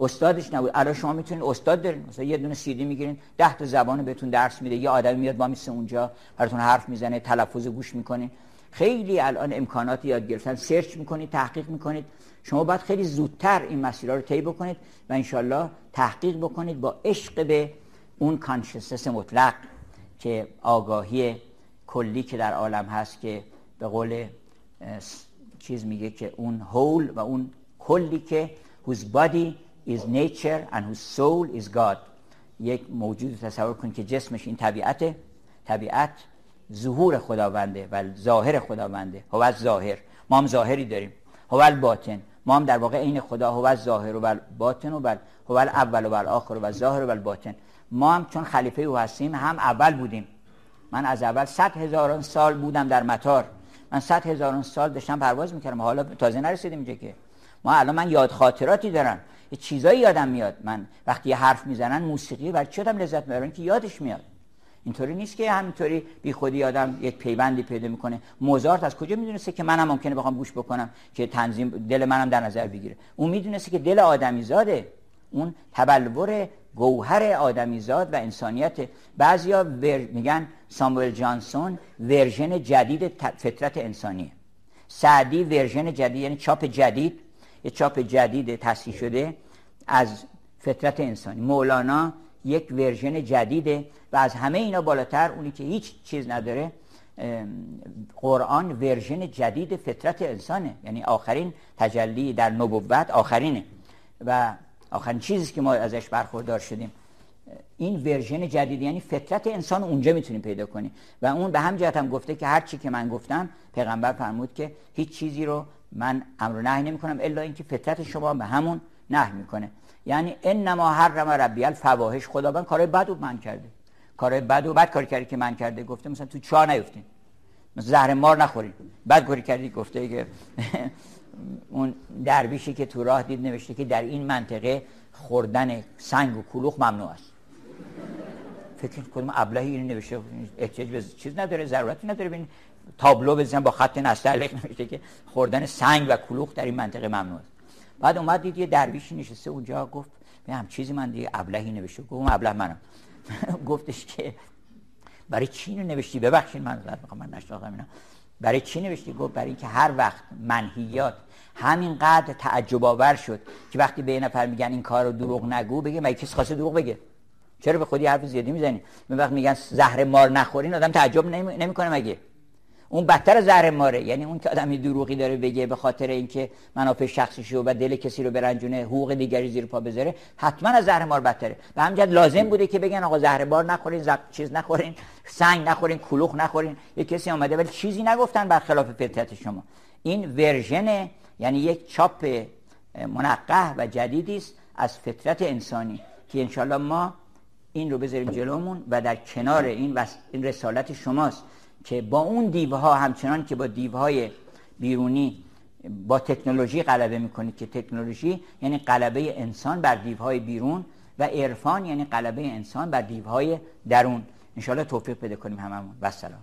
A: استادش نبود. الان شما می‌تونید استاد دارین. مثلا یه دونه سی دی می‌گیرین 10 تا زبان بهتون درس میده. یه آدمی میاد با میسه اونجا براتون حرف می‌زنه تلفظ گوش می‌کنین. خیلی الان امکانات یاد گرفتن. search می‌کنید تحقیق می‌کنید. شما باید خیلی زودتر این مسیرها رو طی بکنید و انشالله تحقیق بکنید با عشق به اون consciousness مطلق که آگاهی کلی که در عالم هست که به قول چیز میگه که اون whole و اون کلی که whose body is nature and whose soul is God. یک موجود تصور کن که جسمش این طبیعت طبیعت ظهور خداونده و ظاهر خداونده. هو ظاهر. ما هم ظاهری داریم. هو باطن. ما هم در واقع این خدا هو ظاهر و باطن و بل هو اول و آخر و ظاهر و باطن ما هم چون خلیفه او هستیم هم اول بودیم. من از اول صد هزاران سال بودم در مطار. من صد هزاران سال داشتم پرواز می‌کردم. حالا تازه نرسیدیم اینجا که. ما الان من یاد خاطراتی دارم. یه چیزایی یادم میاد. من وقتی یه حرف می‌زنن موسیقی برای چی لذت می‌برم؟ که یادش میاد. اینطوری نیست که همینطوری بیخودی آدم یک پیوندی پیدا می‌کنه. موزارت از کجا می‌دونسته که منم ممکنه بخوام گوش بکنم که تنظیم دل منم در نظر بگیره؟ اون می‌دونسته که دل آدمی زاده اون تبلور گوهر آدمیزاد و انسانیت بعضیا میگن ساموئل جانسون version جدید فطرت انسانیه. سعدی version جدید یعنی چاپ جدید. یه چاپ جدید تصحیح شده از فطرت انسانی. مولانا یک version جدیده و از همه اینا بالاتر اونی که هیچ چیز نداره قرآن version جدید فطرت انسانه. یعنی آخرین تجلی در نبوت آخرینه. و آخرین چیزی که ما ازش برخوردار شدیم. این version جدید یعنی فطرت انسان اونجا می‌تونیم پیدا کنیم و اون به هم جهت هم گفته که هر چی که من گفتم پیغمبر فرمود که هیچ چیزی رو من امر نهی نمی کنم الا اینکه فطرت شما به همون نهی می‌کنه. یعنی انما حرم ربی الفواحش. خداوند کارهای بد و من کرده. کارهای بد و بد کاری کردی که من کرده. گفته مثلا تو چهار نیفتین. مثلا زهر مار نخورید. بد کاری کردی. گفته که اون درویشی که تو راه دید نوشته که در این منطقه خوردن سنگ و کلوخ ممنوع است. فکر کنم ابلهی این نوشته. احتیاج به چیز نداره. ضرورتی نداره. ببین تابلو بزنن با خط نستعلیق نوشته که خوردن سنگ و کلوخ در این منطقه ممنوع است. بعد اومد دید یه درویشی نشسته اونجا گفت به هم چیزی من دیگه ابلهی نوشته. گفت ابله منم گفتش که برای چی اینو نوشتی؟ ببخشید من زد. می‌خوام من نشناختم اینا. برای چی نوشتی؟ گفت برای اینکه هر وقت منهیات همینقدر تعجب آور شد که وقتی به یه نفر میگن این کارو دروغ نگو بگه مگه کسی خواسته دروغ بگه؟ چرا به خودی حرف زیادی می‌زنی؟ من وقت میگن زهر مار نخورین آدم تعجب نمی‌کنه مگه؟ اون بدتر زهر ماره. یعنی اون که آدمی دروغی داره بگه به خاطر اینکه منافع شخصی شو و دل کسی رو برنجونه حقوق دیگری زیر پا بذاره حتما از زهر مار بدتره. به همین لازم بوده که بگن آقا زهر مار نخورین زب... چیز نخورین سنگ نخورین کلوخ نخورین. یه کسی اومده ولی چیزی نگفتن برخلاف فطرت شما. این ورژن یعنی یک چاپ منقه و جدیدی است از فطرت انسانی که انشالله ما این رو بذاریم جلومون و در کنار این, این رسالت شماست. که با اون دیوها همچنان که با دیوهای بیرونی با تکنولوژی غلبه می‌کنید که تکنولوژی یعنی غلبه انسان بر دیوهای بیرون و عرفان یعنی غلبه انسان بر دیوهای درون. انشالله توفیق بده کنیم هممون. و سلام.